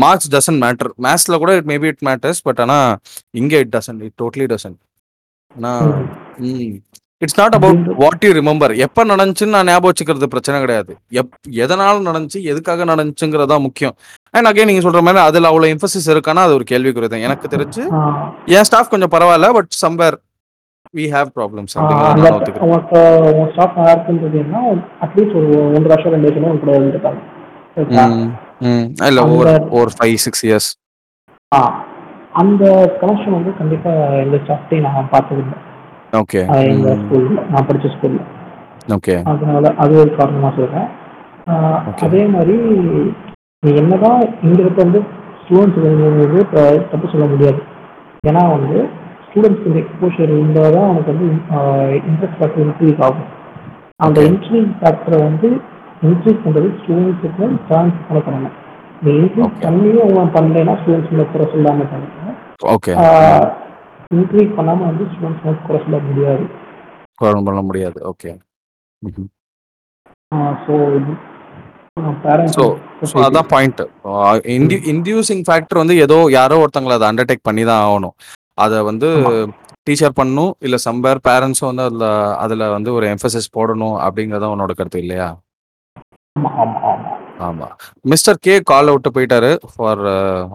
மார்க்ஸ் டசன்ட் மேட்டர் மேத்ஸ்ல கூட it maybe it matters but ஆனா இங்க it doesn't it totally doesn't ஆனா. It's not about what you remember எப்ப நடந்துச்சுன்னு நான் ஞாபகம் வச்சுக்கிறது பிரச்சனை கிடையாது. எப் எதனால நடந்துச்சு எதுக்காக நடந்துச்சுங்கிறதா முக்கியம். அண்ட் அகைன் நீங்க சொல்ற மாதிரி அதுல அவ்வளவு எம்பசிஸ் இருக்கானா அது ஒரு கேள்விக்குறி தான் எனக்கு தெரிஞ்சு என் ஸ்டாஃப் கொஞ்சம் பரவாயில்ல but somewhere we have problems உனக்கு உன் ஸ்டாஃப் நல்லா இருக்குன்றதுன்னா அட்லீஸ்ட் ஒரு ஒன்றரை வருஷம் ரெண்டு வருஷம் உங்க கூட இருந்துருக்காங்க. இல்ல ஒரு ஒரு ஃபைவ் சிக்ஸ் இயர்ஸ் ஆ, அந்த கனெக்ஷன் வந்து கண்டிப்பா எங்க ஸ்டாஃப்டையும் நான் பார்த்ததில்லை. ஓகே எங்க ஸ்கூல்ல நான் படிச்ச ஸ்கூல்ல ஓகே அதனால அது ஒரு காரணமா சொல்றேன். அதே மாதிரி என்னதான் இங்க இருக்க வந்து ஸ்டூடெண்ட்ஸ் வந்து தப்பு சொல்ல முடியாது. ஏன்னா வந்து ஸ்டூடெண்ட்ஸ்க்கு எக்ஸ்போஷர் இருந்தால் தான் அவனுக்கு வந்து இன்ட்ரெஸ்ட் ஃபேக்டர் இன்க்ரீஸ் ஆகும். அந்த. இன்க்ரீஸ் ஃபேக்டரை வந்து இன்க்ரீஸ் பண்ணுறது ஸ்டூடெண்ட்ஸுக்கு பண்ண பண்ணணும் நீ இன்க்ரீஸ். பண்ணியும் அவன் பண்ணலைன்னா ஸ்டூடெண்ட்ஸ் மேலே குறை சொல்லாமல் பண்ணுங்க ஓகே இன்க்ரீஸ் பண்ணாமல் வந்து ஸ்டூடெண்ட்ஸ் மேலே குறை சொல்ல முடியாது. பண்ண முடியாது. ஓகே ஸோ ஸோ ஸோ அதான் பாயிண்ட் இன்டி இன்டியூசிங் ஃபேக்டர் வந்து ஏதோ யாரோ ஒருத்தங்களை அதை அண்டர்டேக் பண்ணி தான் ஆகணும். அதை வந்து ஆமா. டீச்சர் பண்ணணும் இல்லை சம்பேர் பேரண்ட்ஸும் வந்து அதில் அதில் வந்து ஒரு எம்ஃபசிஸ் போடணும் அப்படிங்கிறத உன்னோட கருத்து இல்லையா? ஆமாம் ஆமாம் மிஸ்டர் கே கால் அவுட்டு போயிட்டாரு ஃபார்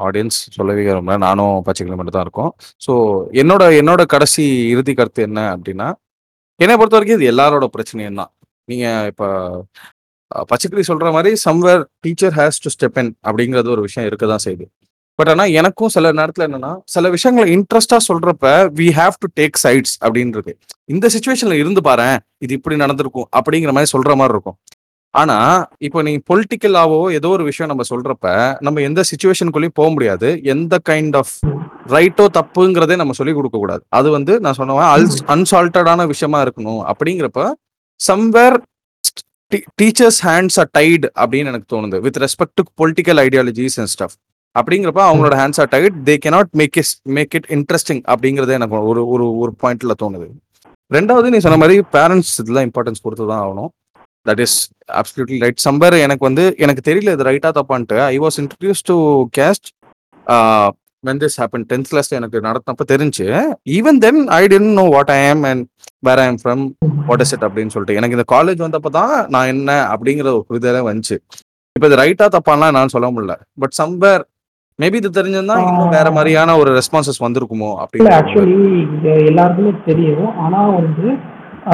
ஆடியன்ஸ் சொல்லவே ரொம்ப நானும் பச்சைக்கிளி மட்டும் தான் இருக்கோம். ஸோ என்னோட என்னோட கடைசி இறுதி கருத்து என்ன அப்படின்னா என்னை பொறுத்த வரைக்கும் இது எல்லாரோட பிரச்சனையும் தான். நீங்கள் இப்போ பச்சைக்கிளி சொல்கிற மாதிரி somewhere teacher has to step in அப்படிங்கிறது ஒரு விஷயம் இருக்க தான் செய்யுது. பட் ஆனால் எனக்கும் சில நேரத்தில் என்னன்னா சில விஷயங்களை இன்ட்ரெஸ்டாக சொல்கிறப்ப we have to take sides அப்படின்றது. இந்த சுச்சுவேஷனில் இருந்து பாரேன் இது இப்படி நடந்திருக்கும் அப்படிங்கிற மாதிரி சொல்கிற மாதிரி இருக்கும். ஆனா இப்போ நீ பொலிட்டிக்கலாவோ ஏதோ ஒரு விஷயம் நம்ம சொல்றப்ப நம்ம எந்த சுச்சுவேஷனுக்குள்ளேயும் போக முடியாது. எந்த கைண்ட் ஆஃப் ரைட்டோ தப்புங்கிறதே நம்ம சொல்லி கொடுக்க கூடாது. அது வந்து நான் அல்ஸ் அன்சால்ட்டடான விஷயமா இருக்கணும் அப்படிங்கிறப்ப somewhere teachers hands are tight அப்படின்னு எனக்கு தோணுது. With respect to political ideologies and stuff அப்படிங்கிறப்ப அவங்களோட hands are tight they cannot make is make it interesting அப்படிங்கிறது எனக்கு ஒரு ஒரு ஒரு பாயிண்ட்ல தோணுது. ரெண்டாவது நீ சொன்ன மாதிரி பேரண்ட்ஸ் இதெல்லாம் இம்பார்ட்டன்ஸ் கொடுத்து தான் ஆகணும். That is absolutely right somewhere எனக்கு வந்து எனக்கு தெரியல இது ரைட்டா தப்பான்ட்டு. I was introduce to caste when this happen tenth class எனக்கு நடத்தினப்ப தெரிஞ்சு even then I didn't know what I am and where I am from what is it அப்படின்னு சொல்லிட்டு. எனக்கு இந்த காலேஜ் வந்தப்ப தான் நான் என்ன அப்படிங்கிற ஒரு புரிதலே வந்துச்சு. இப்போ இது ரைட்டா தப்பான்லாம் நான் சொல்ல முடியல. பட் சம்பர் மேபி இது தெரிஞ்சிருந்தா இன்னும் வேற மாதிரியான ஒரு ரெஸ்பான்சஸ் வந்திருக்குமோ அப்படின்னு ஆக்சுவலி எல்லாருக்குமே தெரியும். ஆனால் வந்து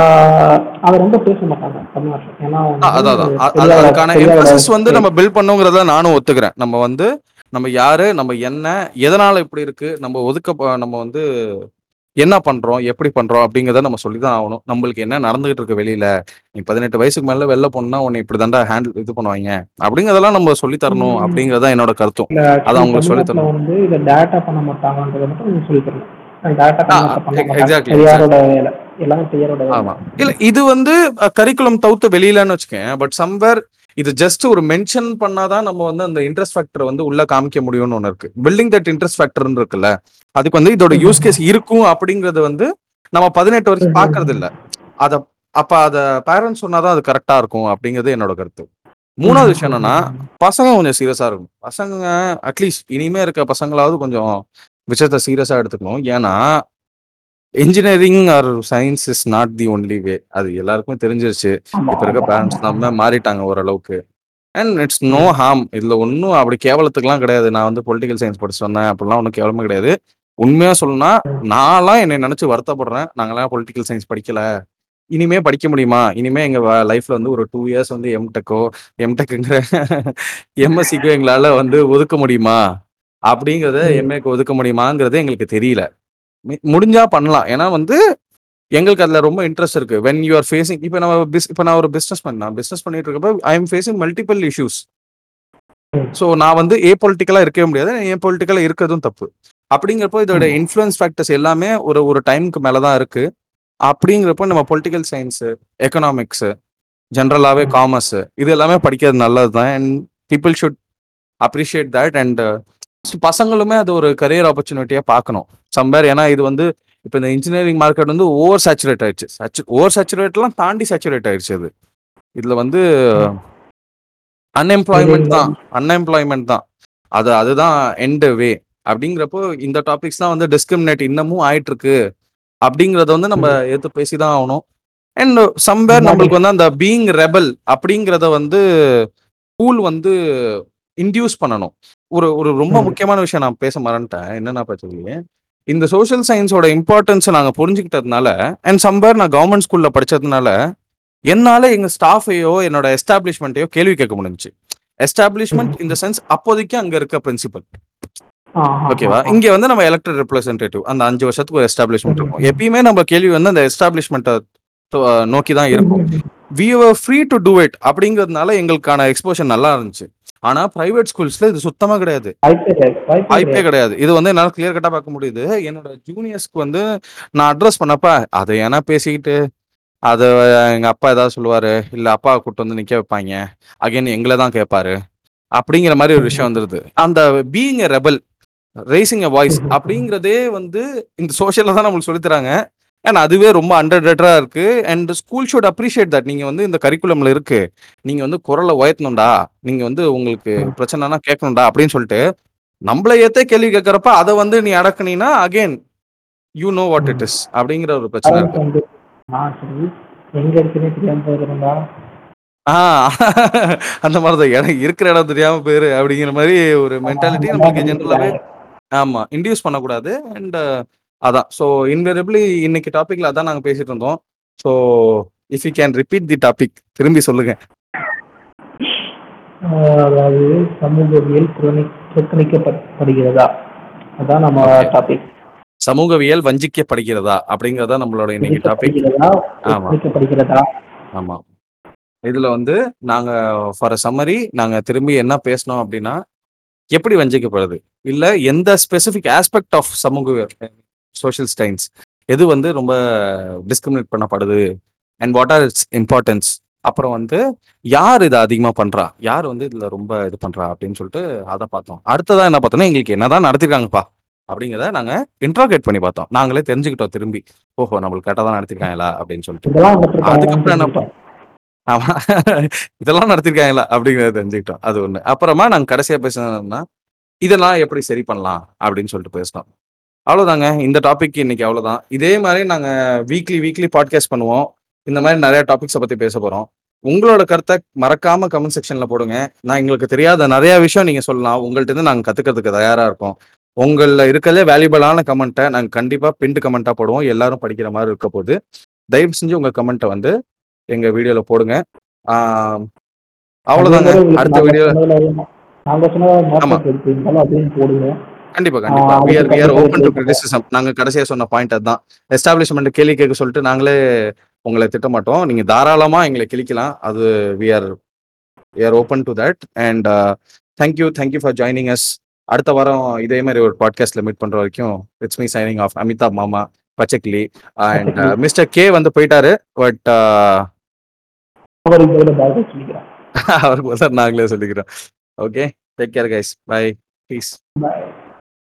ஆஹ், அதை ரொம்ப பேச மாட்டாங்க தமிழ்நாட்டில். ஏன்னா அதான் அதான். அதுக்கான எம்பசிஸ் வந்து நம்ம பில்ட் பண்ணுங்கிறத நானும் ஒத்துக்கிறேன். நம்ம வந்து நம்ம யாரு நம்ம என்ன எதனால இப்படி இருக்கு நம்ம ஒதுக்க நம்ம வந்து என்ன பண்றோம் எப்படி பண்றோம் அப்படிங்கறத நம்ம சொல்லிதான் ஆகணும். நம்மளுக்கு என்ன நடந்துகிட்டு இருக்கு வெளியில? நீ பதினெட்டு வயசுக்கு மேல வெளில போனா உன்னை இப்படி தாண்டா ஹேண்டில் இது பண்ணுவாங்க. அப்படிங்கறதெல்லாம் நம்ம சொல்லி தரணும். அப்படிங்கறத என்னோட கருத்தும். அதை அவங்களுக்கு சொல்லித் தமிழ்நாட்டுல வந்து இதை டேட்டா பண்ண மாட்டாங்கன்றதை மட்டும் சொல்லி தரணும் இது வந்து கரிக்குலம் தவிர்த்து வெளியிலன்னு வச்சுக்கேன் பட் சம்வேர் இது ஜஸ்ட் ஒரு மென்ஷன் பண்ணாதான் நம்ம வந்து அந்த இன்ட்ரெஸ்ட் ஃபேக்டர் வந்து உள்ள காமிக்க முடியும்னு ஒன்று இருக்கு. பில்டிங் தட் இன்ட்ரெஸ்ட் ஃபேக்டர்னு இருக்குல்ல அதுக்கு வந்து இதோட யூஸ் கேஸ் இருக்கும் அப்படிங்கறது வந்து நம்ம பதினெட்டு வருஷம் பாக்குறது இல்ல அத அப்ப அத பேரண்ட்ஸ் சொன்னாதான் அது கரெக்டா இருக்கும் அப்படிங்கிறது என்னோட கருத்து. மூணாவது விஷயம் என்னன்னா பசங்க கொஞ்சம் சீரியஸா இருக்கும் பசங்க அட்லீஸ்ட் இனிமே இருக்க பசங்களாவது கொஞ்சம் விஷயத்த சீரியஸா எடுத்துக்கணும். ஏன்னா engineering or science is not the only way அது எல்லாருக்குமே தெரிஞ்சிருச்சு. இப்ப இருக்க பேரண்ட்ஸ். நம்ம மாறிட்டாங்க ஓரளவுக்கு. அண்ட் இட்ஸ் நோ ஹார்ம் இதுல ஒன்றும் அப்படி கேவலத்துக்குலாம் கிடையாது. நான் வந்து பொலிட்டிக்கல் சயின்ஸ் படிச்சு வந்தேன். அப்படிலாம் ஒன்றும் கேவலமே கிடையாது. உண்மையா சொல்லணும்னா நான்லாம் என்னை நினைச்சு வருத்தப்படுறேன். நாங்களாம் பொலிட்டிக்கல் சயின்ஸ் படிக்கல. இனிமே படிக்க முடியுமா? இனிமே எங்க லைஃப்ல வந்து ஒரு டூ இயர்ஸ் வந்து எம்டெக்கோ எம்டெக்குங்கிற எம்எஸ்சிக்கோ எங்களால வந்து ஒதுக்க முடியுமா? அப்படிங்கறத. எம்ஏக்கு ஒதுக்க முடியுமாங்கிறது எங்களுக்கு தெரியல. முடிஞ்சா பண்ணலாம். ஏன்னா வந்து எங்களுக்கு அதுல ரொம்ப இன்ட்ரெஸ்ட் இருக்கு. வென் யூ ஆர் ஃபேசிங் இப்போ நம்ம பிஸ் இப்போ நான் ஒரு பிஸ்னஸ் பண்ணேன் பிஸ்னஸ் பண்ணிட்டு இருக்கப்ப I am facing multiple issues. So நான் வந்து ஏ பொலிட்டிக்கலா இருக்கவே முடியாது. ஏ பொலிட்டிக்கலா இருக்கிறதும் தப்பு. அப்படிங்கிறப்போ இதோட. இன்ஃப்ளூயன்ஸ் ஃபேக்டர்ஸ் எல்லாமே ஒரு ஒரு டைமுக்கு மேல தான் இருக்கு. அப்படிங்கிறப்போ நம்ம பொலிட்டிக்கல் சயின்ஸ் எக்கனாமிக்ஸ் ஜென்ரலாகவே. காமர்ஸ் இது எல்லாமே படிக்கிறது நல்லது தான் and people should appreciate that and பசங்களுமே அது ஒரு கரியர் ஆப்பர்ச்சுனிட்டியாக பார்க்கணும். சம்பேர் ஏன்னா இது வந்து இப்போ இந்த இன்ஜினியரிங் மார்க்கெட் வந்து ஓவர் சேச்சுரேட் ஆயிடுச்சு ஓவர் சேச்சுரேட்லாம் தாண்டி சேச்சுரேட் ஆயிடுச்சு அது. இதுல வந்து அன்எம்ப்ளாய்மெண்ட் தான். அன்எம்ப்ளாய்மெண்ட் தான். அது அதுதான் எண்ட் வே அப்படிங்கிறப்போ இந்த டாபிக்ஸ் தான் வந்து டிஸ்கிரிமினேட் இன்னமும் ஆயிட்டு இருக்கு அப்படிங்கறத வந்து நம்ம எடுத்து பேசி தான் ஆகணும் அண்ட் சம்பேர் நம்மளுக்கு வந்து அந்த பீயிங் ரெபல் அப்படிங்கிறத வந்து ஸ்கூல் வந்து இன்டியூஸ் பண்ணணும். ஒரு ஒரு ரொம்ப. முக்கியமான விஷயம் நான் பேச மறந்துட்டேன். என்னன்னா பார்த்தீங்க இந்த சோஷியல் சயின்ஸோட இம்பார்ட்டன்ஸை நாங்கள் புரிஞ்சுக்கிட்டதுனால அண்ட் சம்பேர் நான் கவர்மெண்ட் ஸ்கூல்ல படிச்சதுனால என்னால எங்க ஸ்டாஃபையோ என்னோட எஸ்டாப்ளிஷ்மெண்ட்டையோ கேள்வி கேட்க முடிஞ்சுச்சு. எஸ்டாப்ளிஷ்மெண்ட் இந்த சென்ஸ் அப்போதைக்கு அங்க இருக்க பிரின்சிபல் ஓகேவா. இங்க வந்து நம்ம எலக்டட் ரெப்ரஸன்டேட்டிவ் அந்த அஞ்சு வருஷத்துக்கு ஒரு எஸ்டாப்ளிஷ்மெண்ட். இருக்கும். எப்பயுமே நம்ம கேள்வி வந்து அந்த எஸ்டாப்ளிஷ்மெண்ட்டை நோக்கி தான் இருக்கும். We are free to do it அப்படிங்கிறதுனால எங்களுக்கான எக்ஸ்போஷர் நல்லா இருந்துச்சு. ஆனா பிரைவேட் ஸ்கூல்ஸ்ல இது சுத்தமா கிடையாது. வாய்ப்பே கிடையாது. இது வந்து என்னால கிளியர் கட்டா பார்க்க முடியுது. என்னோட ஜூனியர்ஸ்க்கு வந்து நான் அட்ரஸ் பண்ணப்ப அதை ஏன்னா பேசிக்கிட்டு அது எங்க அப்பா ஏதாவது சொல்லுவாரு இல்ல அப்பா கூட்டு வந்து நிக்க வைப்பாங்க. அகைன் எங்களை தான் கேட்பாரு அப்படிங்கிற மாதிரி ஒரு விஷயம் வந்துருது. அந்த being a rebel raising a voice அப்படிங்கிறதே வந்து இந்த சோஷியல்ல தான் நம்மளுக்கு சொல்லித் தராங்க. அண்ட் அதுவே ரொம்ப அண்டர் இருக்கு. And school should appreciate that நீங்க வந்து இந்த கரிக்குலம்ல இருக்கு. நீங்க வந்து குரலை உயர்த்தணும்டா. நீங்க வந்து உங்களுக்கு பிரச்சனைனா கேட்கணும்டா அப்படின்னு சொல்லிட்டு நம்மள ஏத்தே கேள்வி கேட்கறப்ப அதை வந்து நீ அடக்குனீன்னா again you know what it is அப்படிங்கிற ஒரு பிரச்சனை இருக்கு. ஆ அந்த மாதிரிதான். எனக்கு இருக்கிற இடம் தெரியாம போயிரு அப்படிங்கிற மாதிரி ஒரு மென்டாலிட்டி நம்மளுக்கு ஜென்ரலாவே ஆமா இன்டியூஸ் பண்ணக்கூடாது. அண்ட் அதான். ஸோ இன்வெரபிளி இன்னைக்கு டாபிக்ல அதான் நாங்க பேசிட்டு இருந்தோம். So if you can repeat the topic திரும்பி சொல்லுங்க. அதாவது சமூகவியல் புறக்கணிக்கப்படுகிறதா? அதான் நம்ம. டாபிக் சமூகவியல் வஞ்சிக்கப்படுகிறதா? அப்படிங்கறதா நம்மளோட இன்னைக்கு டாபிக் ஆமா. ஆமா. இதுல வந்து நாங்க ஃபார் சம்மரி நாங்க திரும்பி என்ன பேசணும் அப்படின்னா எப்படி வஞ்சிக்கப்படுது? இல்ல எந்த ஸ்பெசிபிக் ஆஸ்பெக்ட் ஆஃப் சமூக சோஷியல் ஸ்டைன்ஸ் எது வந்து ரொம்ப டிஸ்கிரிமினேட் பண்ணப்படுது? And what are its importance அப்புறம் வந்து யார் இதை அதிகமா பண்றா? யார் வந்து இதுல ரொம்ப இது பண்றா? அப்படின்னு சொல்லிட்டு அதை பார்த்தோம். அடுத்ததா என்ன பார்த்தோம்னா எங்களுக்கு என்னதான் நடத்திருக்காங்கப்பா? அப்படிங்கிறத நாங்க இன்ட்ராகேட் பண்ணி பார்த்தோம். நாங்களே தெரிஞ்சுக்கிட்டோம் திரும்பி. ஓஹோ நம்மளுக்கு கரெக்டாக தான் நடத்திருக்காங்களா? அப்படின்னு சொல்லிட்டு. அதுக்கப்புறம் என்ன ஆமா. இதெல்லாம் நடத்திருக்காங்களா? அப்படிங்கறத தெரிஞ்சுக்கிட்டோம். அது ஒண்ணு. அப்புறமா நாங்க கடைசியா பேசினோம்னா இதெல்லாம் எப்படி சரி பண்ணலாம்? அப்படின்னு சொல்லிட்டு பேசினோம். அவ்வளவுதாங்க. இந்த டாபிக் இன்னைக்கு அவ்வளவுதான். இதே மாதிரி நாங்க வீக்லி வீக்லி பாட்காஸ்ட் பண்ணுவோம். இந்த மாதிரி நிறைய டாபிக்ஸை பத்தி பேச போறோம். உங்களோட கருத்தை மறக்காம கமெண்ட் செக்ஷன்ல போடுங்க. நான் எங்களுக்கு தெரியாத நிறைய விஷயம் நீங்க சொல்லலாம். உங்கள்ட்ட இருந்து நாங்க கத்துக்கிறதுக்கு தயாரா இருக்கோம் உங்கள இருக்கிறதே வேல்யூபிளான கமெண்ட்டை நாங்க கண்டிப்பா பின்ட் கமெண்டா போடுவோம். எல்லாரும் படிக்கிற மாதிரி இருக்க போது. தயவு செஞ்சு உங்க கமெண்ட்டை வந்து எங்க வீடியோல போடுங்க. ஆஹ் அவ்வளவுதாங்க. அடுத்த வீடியோ நாங்க கண்டிப்பா கண்டிப்பா. ஆஹ் we are we are அதுக்கு open to கண்டிப்பா criticism. நாங்க கடைசியா சொன்ன பாயிண்ட் அதுதான். எஸ்டாப்ளிஷ்மெண்ட் கேள்வி கேட்க சொல்லிட்டு நாங்களே உங்களை திட்ட மாட்டோம் நீங்க தாராளமா எங்களை கிளிக்கலாம் அது we are we are open to that. And uh, thank you thank you for joining us. அடுத்த வாரம் இதே மாதிரி ஒரு பாட்காஸ்ட்ல மீட் பண்ற வரைக்கும் it's me signing off Amitabh மாமா பச்சைக்கிளி. அண்ட். மிஸ்டர் கே வந்து போயிட்டாரு. பட் அவருக்கு நாங்களே சொல்லிக்கிறோம் okay take care guys bye peace.